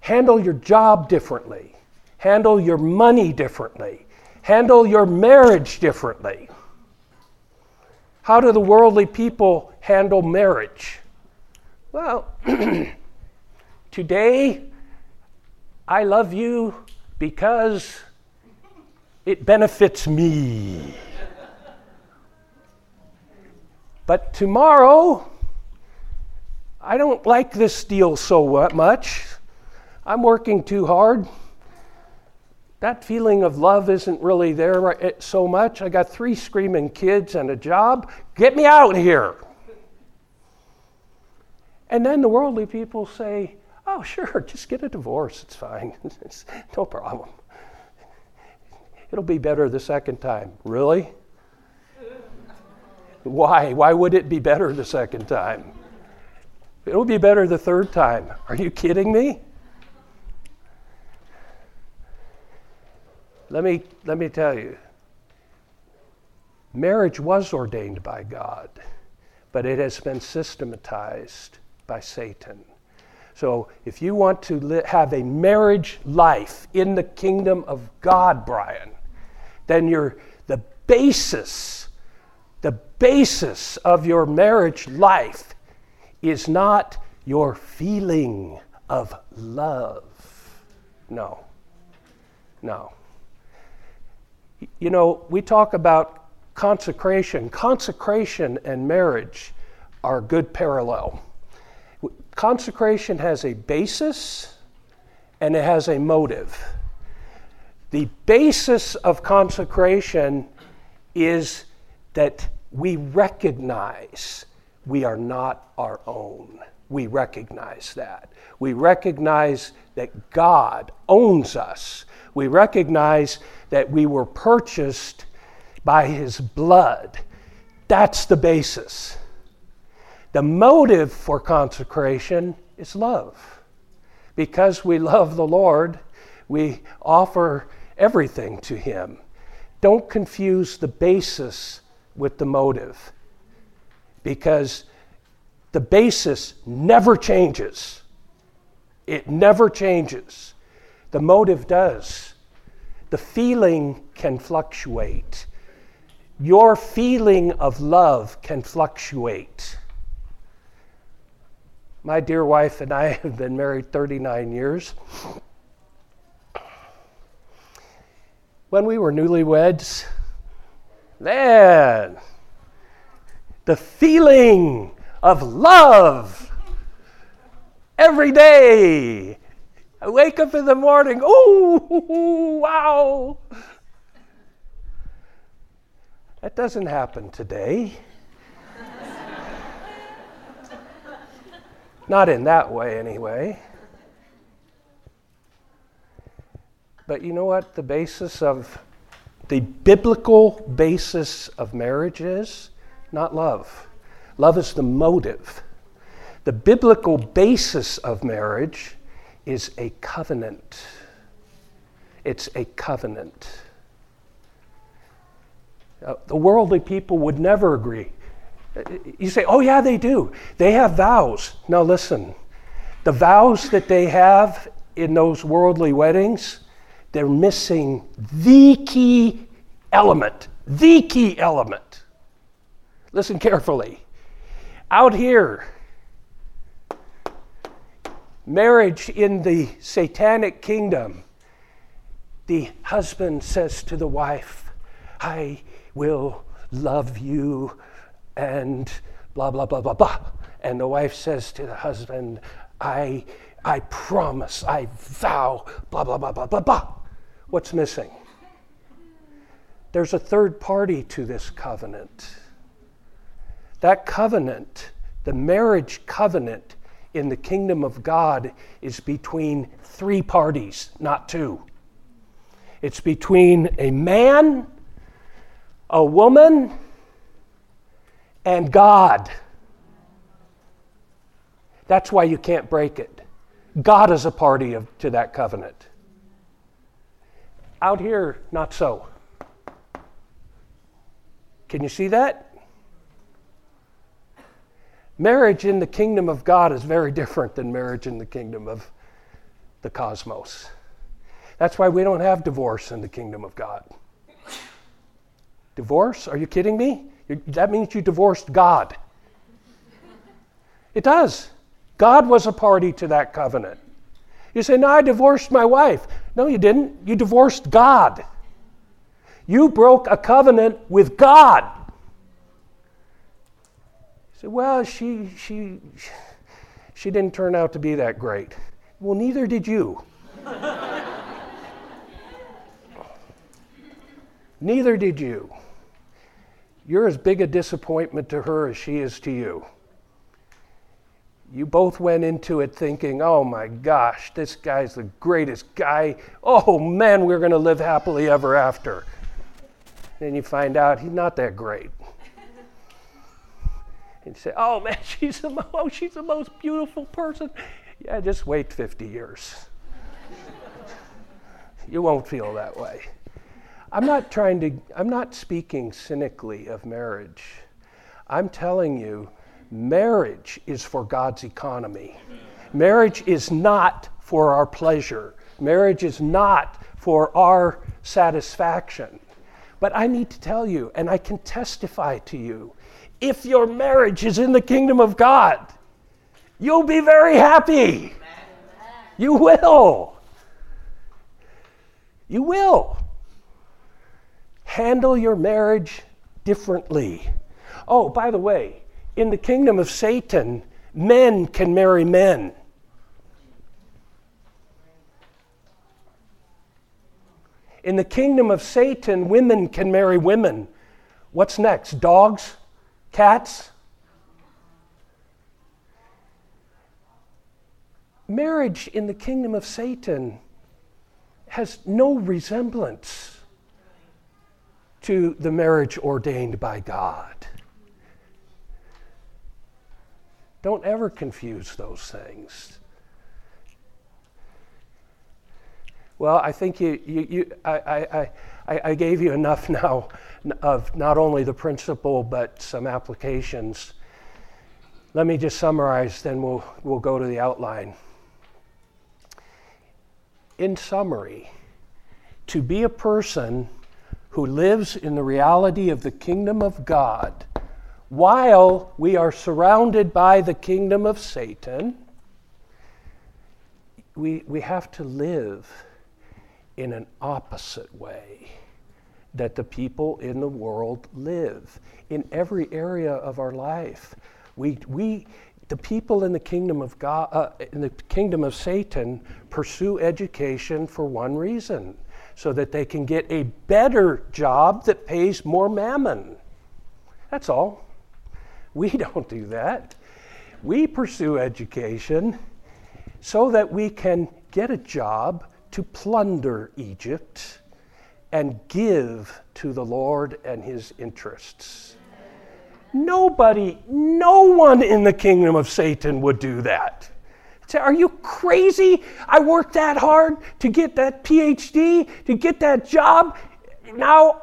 Handle your job differently, handle your money differently, handle your marriage differently. How do the worldly people handle marriage? Well, Today, I love you because it benefits me. But tomorrow, I don't like this deal so much. I'm working too hard. That feeling of love isn't really there so much. I got three screaming kids and a job. Get me out of here. And then the worldly people say, Oh, sure, just get a divorce. It's fine. it's no problem. It'll be better the second time. Really? Why? Why would it be better the second time? It'll be better the third time. Are you kidding me? Let me, let me tell you marriage was ordained by God, but it has been systematized by Satan. So, if you want to li- have a marriage life in the kingdom of God, Brian, then you're the basis, the basis of your marriage life is not your feeling of love. No. No. You know, we talk about consecration. Consecration and marriage are a good parallel. Consecration has a basis and it has a motive. The basis of consecration is that we recognize we are not our own. We recognize that. We recognize that God owns us. We recognize that we were purchased by His blood. That's the basis. The motive for consecration is love. Because we love the Lord, we offer everything to Him. Don't confuse the basis with the motive, because the basis never changes. It never changes. The motive does. The feeling can fluctuate. Your feeling of love can fluctuate. My dear wife and I have been married 39 years. When we were newlyweds, man, the feeling of love every day. I wake up in the morning, oh, wow. That doesn't happen today. Not in that way, anyway. But you know what the basis of the biblical basis of marriage is? Not love. Love is the motive. The biblical basis of marriage is a covenant. It's a covenant. Uh, the worldly people would never agree. You say, oh, yeah, they do. They have vows. Now, listen the vows that they have in those worldly weddings, they're missing the key element. The key element. Listen carefully. Out here, marriage in the satanic kingdom, the husband says to the wife, I will love you and blah, blah, blah, blah, blah. And the wife says to the husband, I, I promise, I vow, blah, blah, blah, blah, blah, blah. What's missing? There's a third party to this covenant. That covenant, the marriage covenant in the kingdom of God, is between three parties, not two. It's between a man, a woman, and God. That's why you can't break it. God is a party of, to that covenant. Out here, not so. Can you see that? Marriage in the kingdom of God is very different than marriage in the kingdom of the cosmos. That's why we don't have divorce in the kingdom of God. Divorce? Are you kidding me? That means you divorced God. It does. God was a party to that covenant. You say, No, I divorced my wife. No, you didn't. You divorced God. You broke a covenant with God. Say, Well, she, she, she didn't turn out to be that great. Well, neither did you. neither did you. You're as big a disappointment to her as she is to you. You both went into it thinking, oh my gosh, this guy's the greatest guy. Oh man, we're going to live happily ever after. Then you find out he's not that great. And say, oh man, she's the, oh, she's the most beautiful person. Yeah, just wait 50 years. you won't feel that way. I'm not trying to, I'm not speaking cynically of marriage. I'm telling you, marriage is for God's economy. Marriage is not for our pleasure. Marriage is not for our satisfaction. But I need to tell you, and I can testify to you, if your marriage is in the kingdom of God, you'll be very happy. You will. You will handle your marriage differently. Oh, by the way, in the kingdom of Satan, men can marry men. In the kingdom of Satan, women can marry women. What's next? Dogs? Cats? Marriage in the kingdom of Satan has no resemblance to the marriage ordained by God. Don't ever confuse those things. Well, I think you, you, you I, I, I gave you enough now of not only the principle but some applications. Let me just summarize, then we'll, we'll go to the outline. In summary, to be a person who lives in the reality of the kingdom of God while we are surrounded by the kingdom of Satan, we, we have to live in an opposite way that the people in the world live in every area of our life. We, we, the people in the kingdom of God, uh, in the kingdom of Satan, pursue education for one reason, so that they can get a better job that pays more mammon. That's all. We don't do that. We pursue education so that we can get a job to plunder Egypt and give to the Lord and his interests. Nobody, no one in the kingdom of Satan would do that. Say, are you crazy? I worked that hard to get that PhD, to get that job. Now,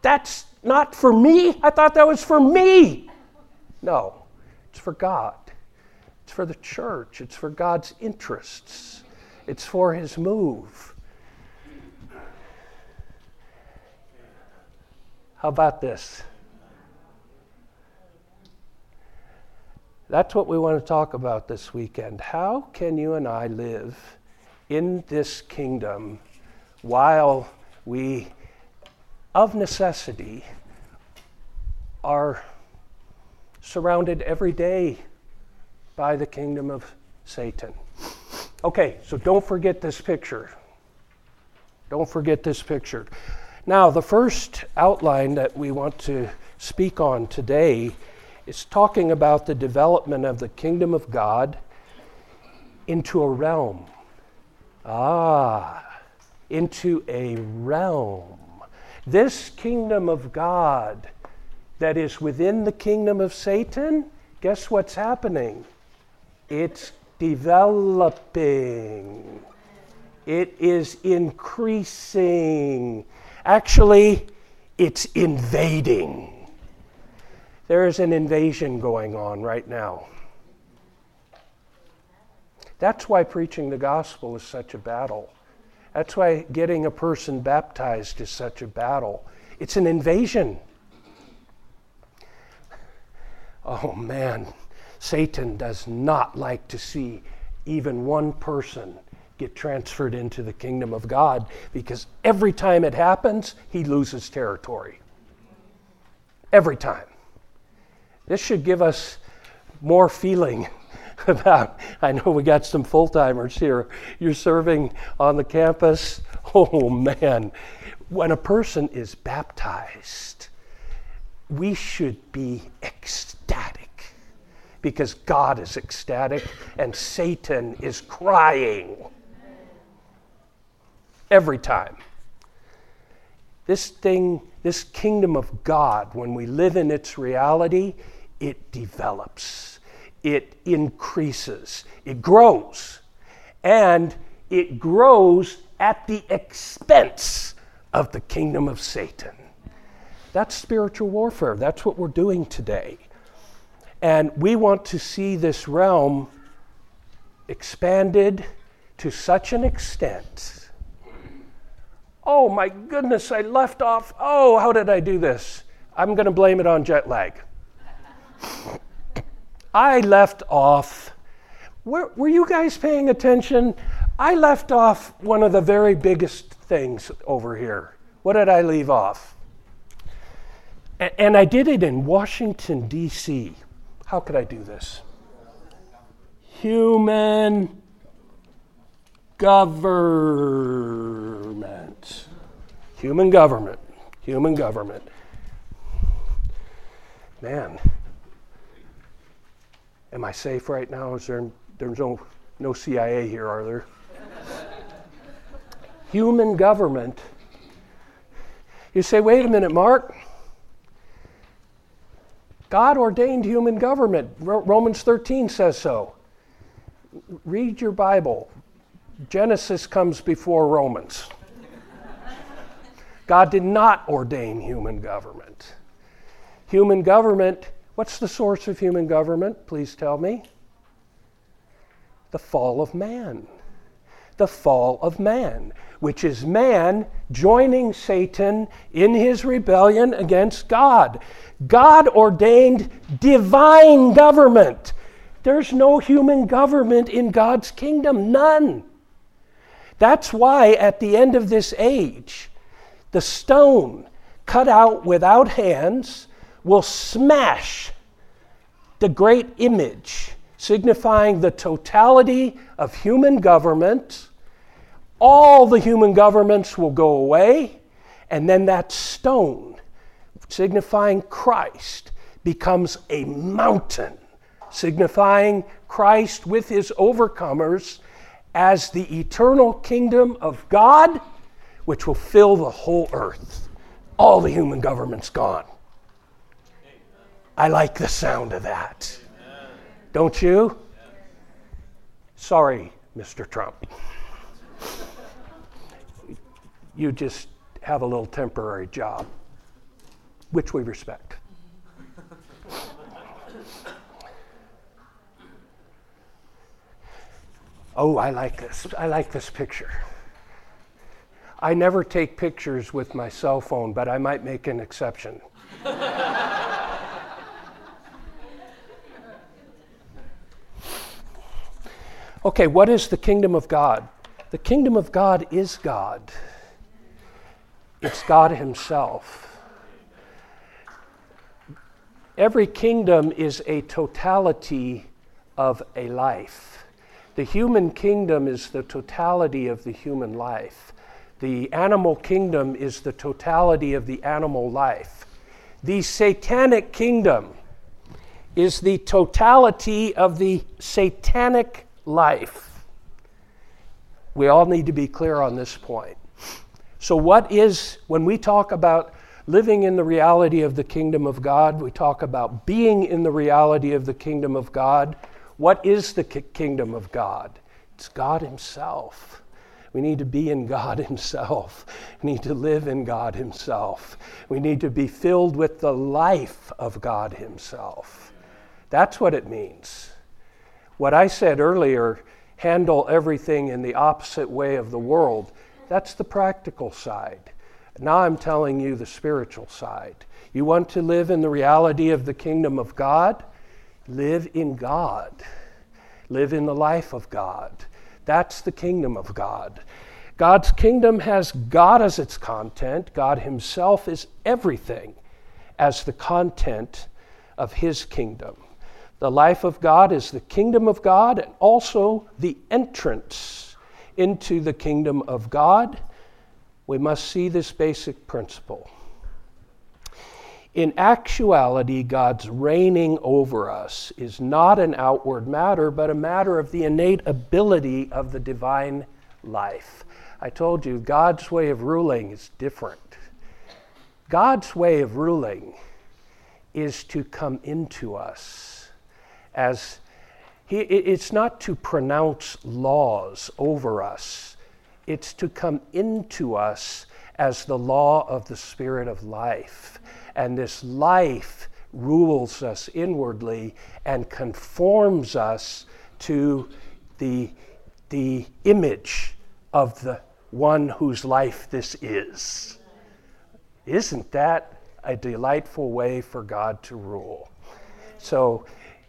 that's not for me. I thought that was for me. No, it's for God. It's for the church. It's for God's interests. It's for His move. How about this? That's what we want to talk about this weekend. How can you and I live in this kingdom while we, of necessity, are surrounded every day by the kingdom of Satan? Okay, so don't forget this picture. Don't forget this picture. Now, the first outline that we want to speak on today is talking about the development of the kingdom of God into a realm. Ah, into a realm. This kingdom of God that is within the kingdom of Satan, guess what's happening? It's developing, it is increasing. Actually, it's invading. There is an invasion going on right now. That's why preaching the gospel is such a battle. That's why getting a person baptized is such a battle. It's an invasion. Oh man, Satan does not like to see even one person get transferred into the kingdom of God because every time it happens, he loses territory. Every time. This should give us more feeling about. I know we got some full timers here. You're serving on the campus. Oh man, when a person is baptized, we should be ecstatic because God is ecstatic and Satan is crying every time. This thing, this kingdom of God, when we live in its reality, it develops, it increases, it grows, and it grows at the expense of the kingdom of Satan. That's spiritual warfare. That's what we're doing today. And we want to see this realm expanded to such an extent. Oh my goodness, I left off. Oh, how did I do this? I'm going to blame it on jet lag. I left off. Were, were you guys paying attention? I left off one of the very biggest things over here. What did I leave off? And I did it in Washington, D.C. How could I do this? Human government. Human government. Human government. Man, am I safe right now? Is there there's no no CIA here, are there? Human government. You say, wait a minute, Mark. God ordained human government. Romans 13 says so. Read your Bible. Genesis comes before Romans. God did not ordain human government. Human government, what's the source of human government? Please tell me. The fall of man. The fall of man, which is man joining Satan in his rebellion against God. God ordained divine government. There's no human government in God's kingdom, none. That's why at the end of this age, the stone cut out without hands will smash the great image, signifying the totality of human government. All the human governments will go away, and then that stone, signifying Christ, becomes a mountain, signifying Christ with his overcomers as the eternal kingdom of God, which will fill the whole earth. All the human government's gone. I like the sound of that. Don't you? Sorry, Mr. Trump. You just have a little temporary job, which we respect. Oh, I like this. I like this picture. I never take pictures with my cell phone, but I might make an exception. okay, what is the kingdom of God? The kingdom of God is God, it's God Himself. Every kingdom is a totality of a life. The human kingdom is the totality of the human life. The animal kingdom is the totality of the animal life. The satanic kingdom is the totality of the satanic life. We all need to be clear on this point. So, what is, when we talk about living in the reality of the kingdom of God, we talk about being in the reality of the kingdom of God, what is the kingdom of God? It's God Himself. We need to be in God Himself. We need to live in God Himself. We need to be filled with the life of God Himself. That's what it means. What I said earlier, handle everything in the opposite way of the world, that's the practical side. Now I'm telling you the spiritual side. You want to live in the reality of the kingdom of God? Live in God. Live in the life of God. That's the kingdom of God. God's kingdom has God as its content. God Himself is everything as the content of His kingdom. The life of God is the kingdom of God and also the entrance into the kingdom of God. We must see this basic principle. In actuality, God's reigning over us is not an outward matter, but a matter of the innate ability of the divine life. I told you, God's way of ruling is different. God's way of ruling is to come into us as he, it's not to pronounce laws over us, it's to come into us as the law of the Spirit of life and this life rules us inwardly and conforms us to the, the image of the one whose life this is. Isn't that a delightful way for God to rule? So,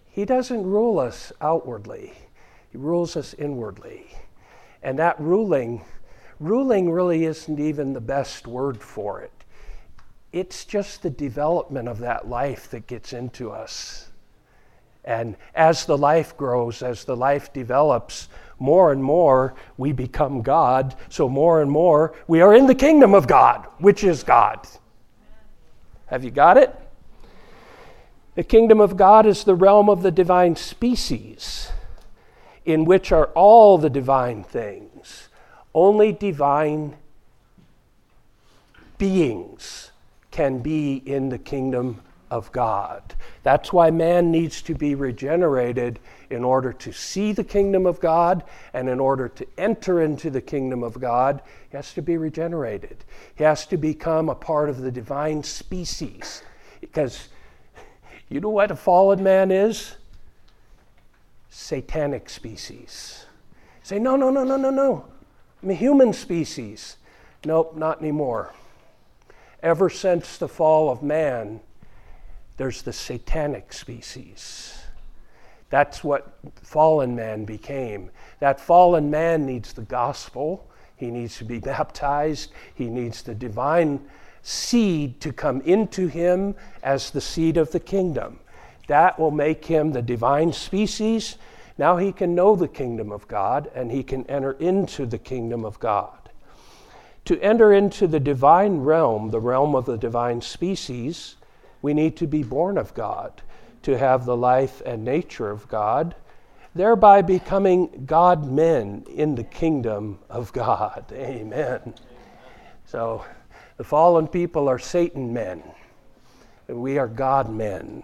He doesn't rule us outwardly, He rules us inwardly. And that ruling, ruling really isn't even the best word for it it's just the development of that life that gets into us. And as the life grows, as the life develops, more and more we become God. So, more and more we are in the kingdom of God, which is God. Have you got it? The kingdom of God is the realm of the divine species, in which are all the divine things. Only divine beings can be in the kingdom of God. That's why man needs to be regenerated in order to see the kingdom of God and in order to enter into the kingdom of God. He has to be regenerated. He has to become a part of the divine species. Because you know what a fallen man is? Satanic species. say, no, no, no, no, no, no. I'm a human species. Nope, not anymore. Ever since the fall of man, there's the satanic species. That's what fallen man became. That fallen man needs the gospel. He needs to be baptized. He needs the divine seed to come into him as the seed of the kingdom. That will make him the divine species. Now he can know the kingdom of God and he can enter into the kingdom of God. To enter into the divine realm, the realm of the divine species, we need to be born of God, to have the life and nature of God, thereby becoming God men in the kingdom of God. Amen. So the fallen people are Satan men, and we are God men.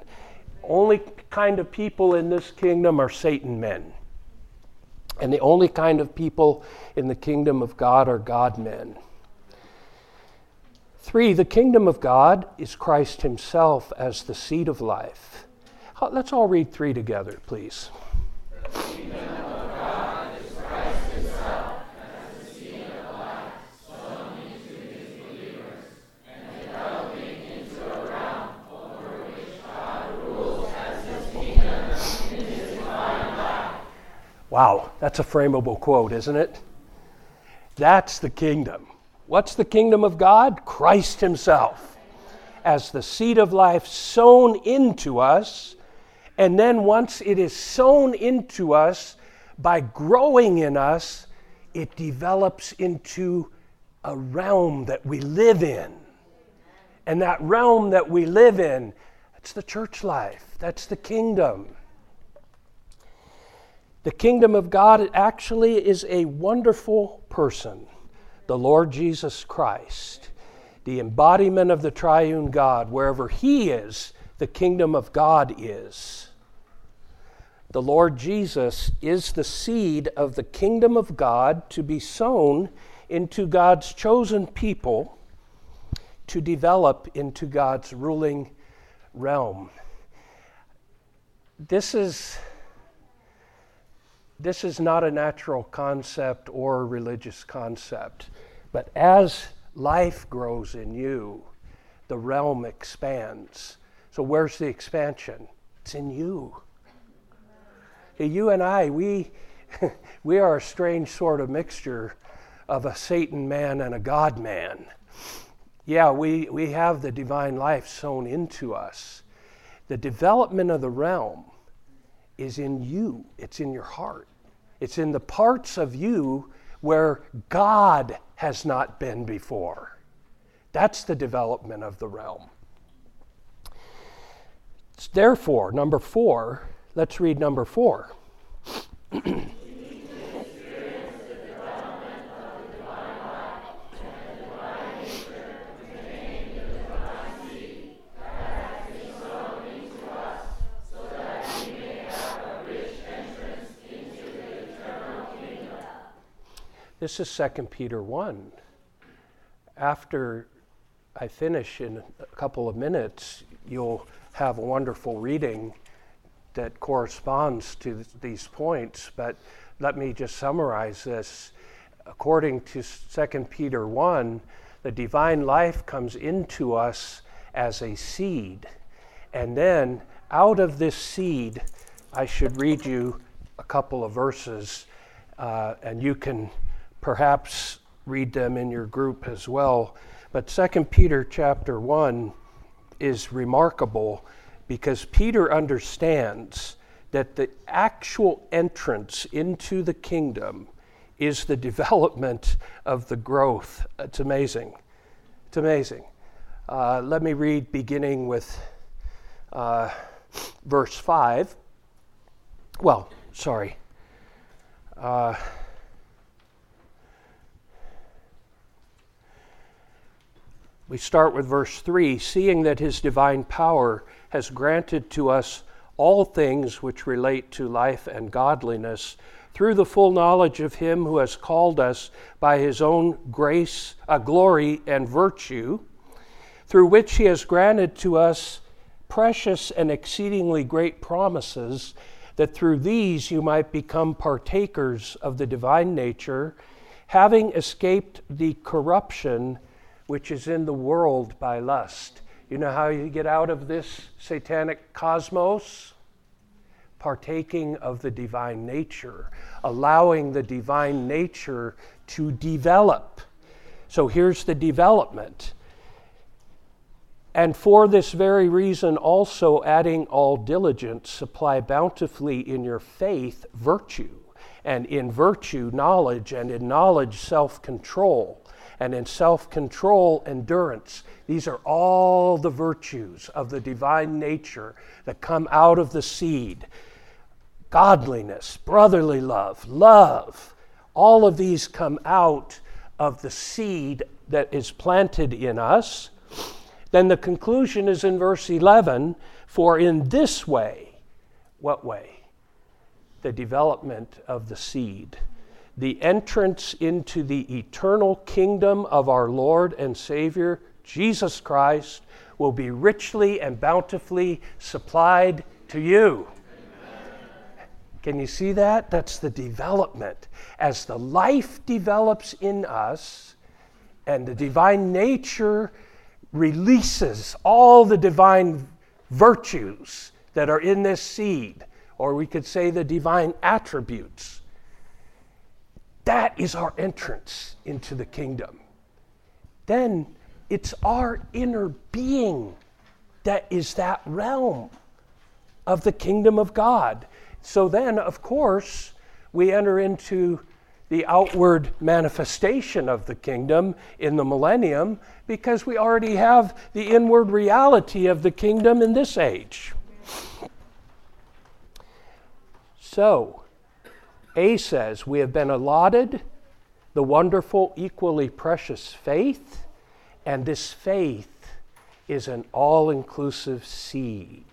Only kind of people in this kingdom are Satan men. And the only kind of people in the kingdom of God are God men. Three, the kingdom of God is Christ Himself as the seed of life. Let's all read three together, please. Wow, that's a frameable quote, isn't it? That's the kingdom. What's the kingdom of God? Christ Himself as the seed of life sown into us. And then once it is sown into us, by growing in us, it develops into a realm that we live in. And that realm that we live in, that's the church life, that's the kingdom. The kingdom of God actually is a wonderful person the Lord Jesus Christ, the embodiment of the triune God. Wherever He is, the kingdom of God is. The Lord Jesus is the seed of the kingdom of God to be sown into God's chosen people to develop into God's ruling realm. This is this is not a natural concept or a religious concept. But as life grows in you, the realm expands. So, where's the expansion? It's in you. You and I, we, we are a strange sort of mixture of a Satan man and a God man. Yeah, we, we have the divine life sown into us. The development of the realm is in you, it's in your heart. It's in the parts of you where God has not been before. That's the development of the realm. Therefore, number four, let's read number four. This is 2 Peter 1. After I finish in a couple of minutes, you'll have a wonderful reading that corresponds to th- these points, but let me just summarize this. According to 2 Peter 1, the divine life comes into us as a seed. And then out of this seed, I should read you a couple of verses, uh, and you can perhaps read them in your group as well. But 2 Peter chapter 1 is remarkable because Peter understands that the actual entrance into the kingdom is the development of the growth. It's amazing. It's amazing. Uh, let me read beginning with uh, verse 5. Well, sorry. Uh, we start with verse 3 seeing that his divine power has granted to us all things which relate to life and godliness through the full knowledge of him who has called us by his own grace, uh, glory, and virtue, through which he has granted to us precious and exceedingly great promises, that through these you might become partakers of the divine nature, having escaped the corruption which is in the world by lust. You know how you get out of this satanic cosmos? Partaking of the divine nature, allowing the divine nature to develop. So here's the development. And for this very reason, also adding all diligence, supply bountifully in your faith virtue, and in virtue knowledge, and in knowledge self control and in self control, endurance. These are all the virtues of the divine nature that come out of the seed godliness, brotherly love, love. All of these come out of the seed that is planted in us. Then the conclusion is in verse 11 for in this way, what way? The development of the seed the entrance into the eternal kingdom of our Lord and Savior, Jesus Christ, will be richly and bountifully supplied to you. Can you see that? That's the development. As the life develops in us and the divine nature releases all the divine virtues that are in this seed, or we could say the divine attributes that is our entrance into the kingdom. Then it's our inner being that is that realm of the kingdom of God. So then, of course, we enter into the outward manifestation of the kingdom in the millennium because we already have the inward reality of the kingdom in this age. So, a says, We have been allotted the wonderful, equally precious faith, and this faith is an all inclusive seed.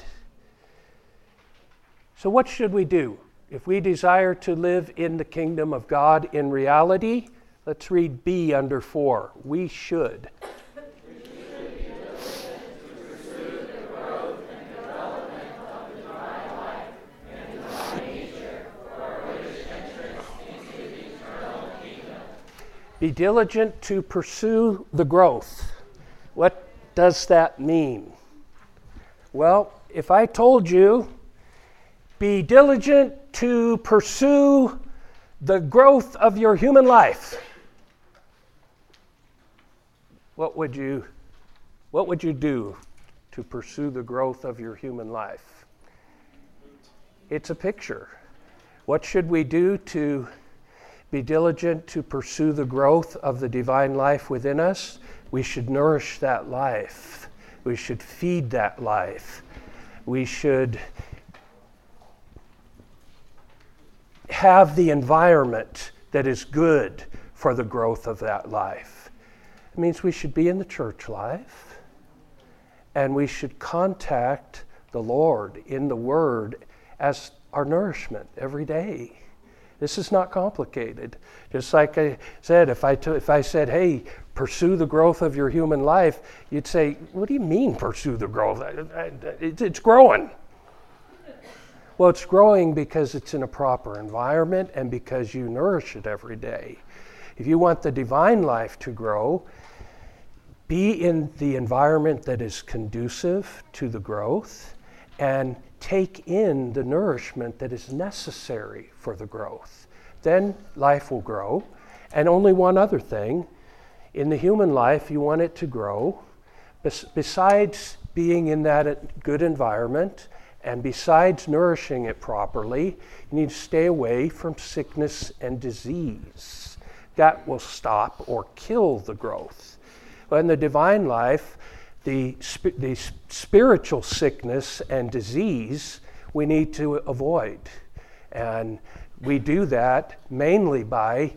So, what should we do? If we desire to live in the kingdom of God in reality, let's read B under 4. We should. Be diligent to pursue the growth. What does that mean? Well, if I told you, be diligent to pursue the growth of your human life, what would you, what would you do to pursue the growth of your human life? It's a picture. What should we do to be diligent to pursue the growth of the divine life within us, we should nourish that life. We should feed that life. We should have the environment that is good for the growth of that life. It means we should be in the church life and we should contact the Lord in the Word as our nourishment every day. This is not complicated. Just like I said, if I, t- if I said, hey, pursue the growth of your human life, you'd say, what do you mean pursue the growth? It's growing. Well, it's growing because it's in a proper environment and because you nourish it every day. If you want the divine life to grow, be in the environment that is conducive to the growth and take in the nourishment that is necessary for the growth. Then life will grow. And only one other thing in the human life, you want it to grow. Bes- besides being in that good environment, and besides nourishing it properly, you need to stay away from sickness and disease. That will stop or kill the growth. In the divine life, the, the spiritual sickness and disease we need to avoid. And we do that mainly by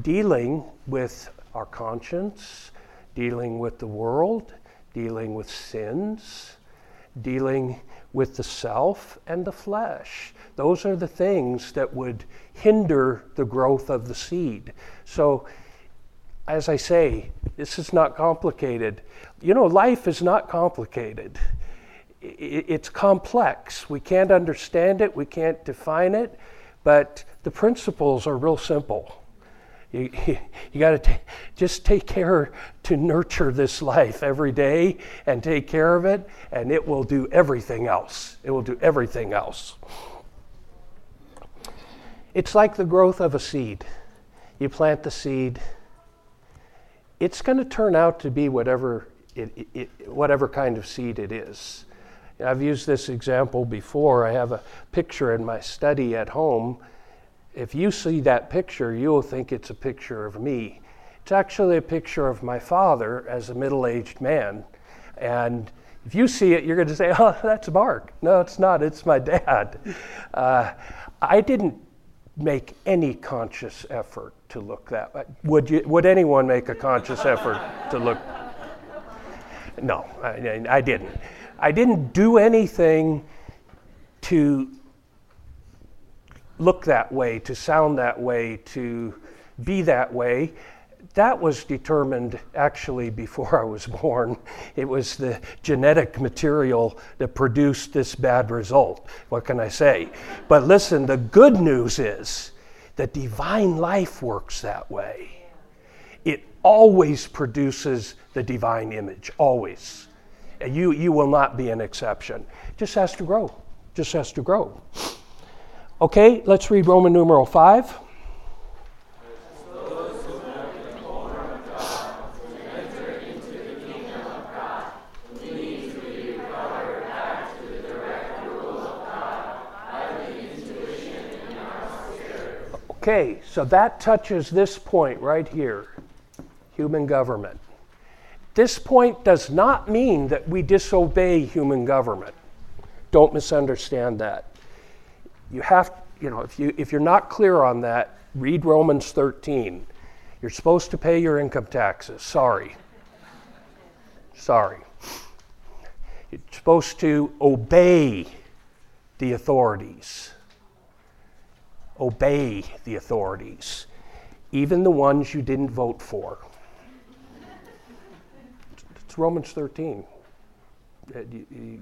dealing with our conscience, dealing with the world, dealing with sins, dealing with the self and the flesh. Those are the things that would hinder the growth of the seed. So, as I say, this is not complicated. You know, life is not complicated. It's complex. We can't understand it, we can't define it, but the principles are real simple. You, you, you got to just take care to nurture this life every day and take care of it, and it will do everything else. It will do everything else. It's like the growth of a seed. You plant the seed, it's going to turn out to be whatever, it, it, whatever kind of seed it is. I've used this example before. I have a picture in my study at home if you see that picture, you'll think it's a picture of me. It's actually a picture of my father as a middle aged man. And if you see it, you're going to say, oh, that's Mark. No, it's not. It's my dad. Uh, I didn't make any conscious effort to look that way. Would, you, would anyone make a conscious effort to look? No, I, I didn't. I didn't do anything to look that way, to sound that way, to be that way. That was determined actually before I was born. It was the genetic material that produced this bad result. What can I say? But listen, the good news is that divine life works that way. It always produces the divine image, always. You, you will not be an exception. Just has to grow. Just has to grow. Okay, let's read Roman numeral 5. Okay, so that touches this point right here human government. This point does not mean that we disobey human government. Don't misunderstand that you have, you know, if, you, if you're not clear on that, read Romans 13. You're supposed to pay your income taxes. Sorry. Sorry. You're supposed to obey the authorities. Obey the authorities, even the ones you didn't vote for. It's Romans 13. Uh,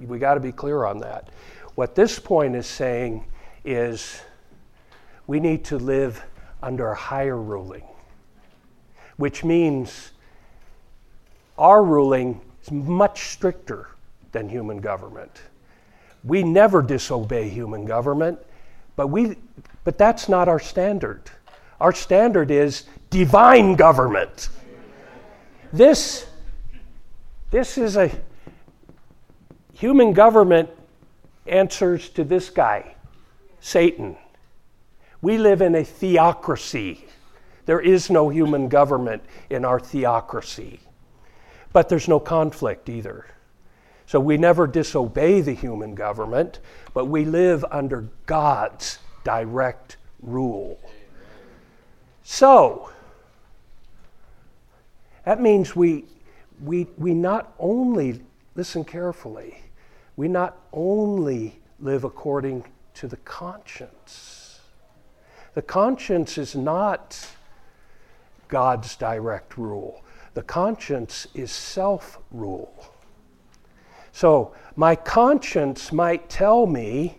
we got to be clear on that. What this point is saying is we need to live under a higher ruling, which means our ruling is much stricter than human government. We never disobey human government, but, we, but that's not our standard. Our standard is divine government. This, this is a human government answers to this guy. Satan. We live in a theocracy. There is no human government in our theocracy. But there's no conflict either. So we never disobey the human government, but we live under God's direct rule. So, that means we, we, we not only, listen carefully, we not only live according to the conscience. The conscience is not God's direct rule, the conscience is self rule. So, my conscience might tell me,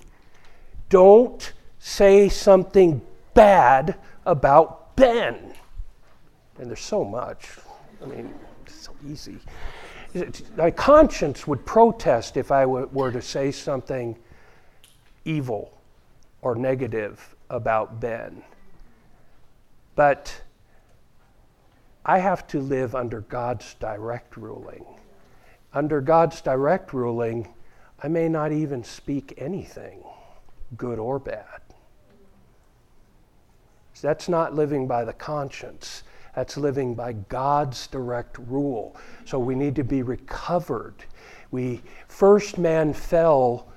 don't say something bad about Ben. And there's so much. I mean, it's so easy. My conscience would protest if I were to say something evil or negative about Ben. But I have to live under God's direct ruling. Under God's direct ruling, I may not even speak anything, good or bad. That's not living by the conscience. That's living by God's direct rule. So we need to be recovered. We first man fell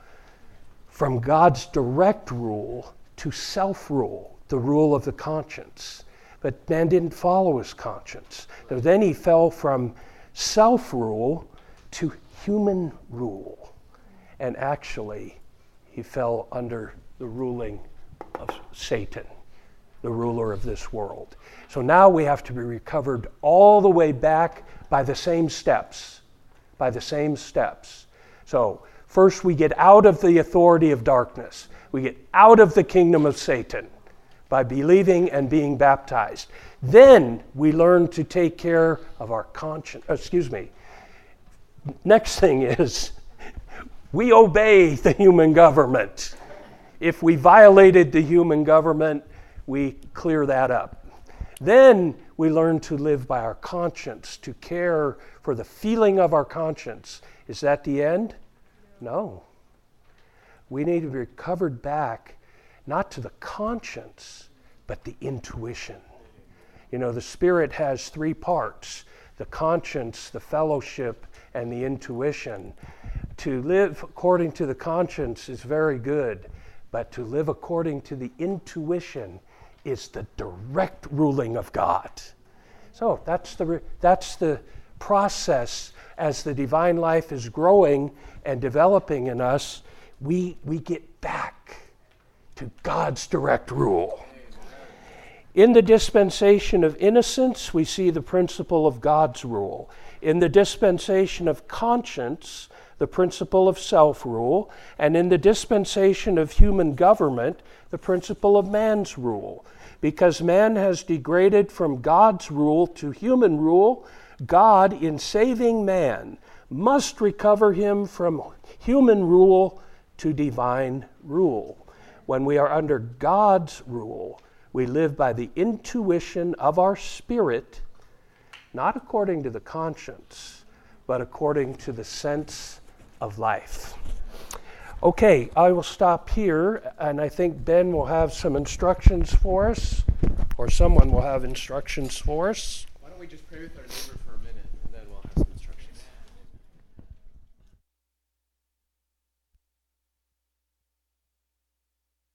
from God's direct rule to self rule, the rule of the conscience. But man didn't follow his conscience. So then he fell from self rule to human rule. And actually, he fell under the ruling of Satan, the ruler of this world. So now we have to be recovered all the way back by the same steps. By the same steps. So, first we get out of the authority of darkness, we get out of the kingdom of Satan by believing and being baptized. Then we learn to take care of our conscience. Excuse me. Next thing is we obey the human government. If we violated the human government, we clear that up. Then we learn to live by our conscience, to care for the feeling of our conscience. Is that the end? No. We need to be recovered back not to the conscience, but the intuition. You know, the Spirit has three parts the conscience, the fellowship, and the intuition. To live according to the conscience is very good, but to live according to the intuition is the direct ruling of God. So that's the, that's the process as the divine life is growing and developing in us. We, we get back to God's direct rule. In the dispensation of innocence, we see the principle of God's rule. In the dispensation of conscience, the principle of self rule. And in the dispensation of human government, the principle of man's rule. Because man has degraded from God's rule to human rule, God, in saving man, must recover him from human rule to divine rule. When we are under God's rule, we live by the intuition of our spirit, not according to the conscience, but according to the sense of life. Okay, I will stop here, and I think Ben will have some instructions for us, or someone will have instructions for us. Why don't we just pray with our neighbor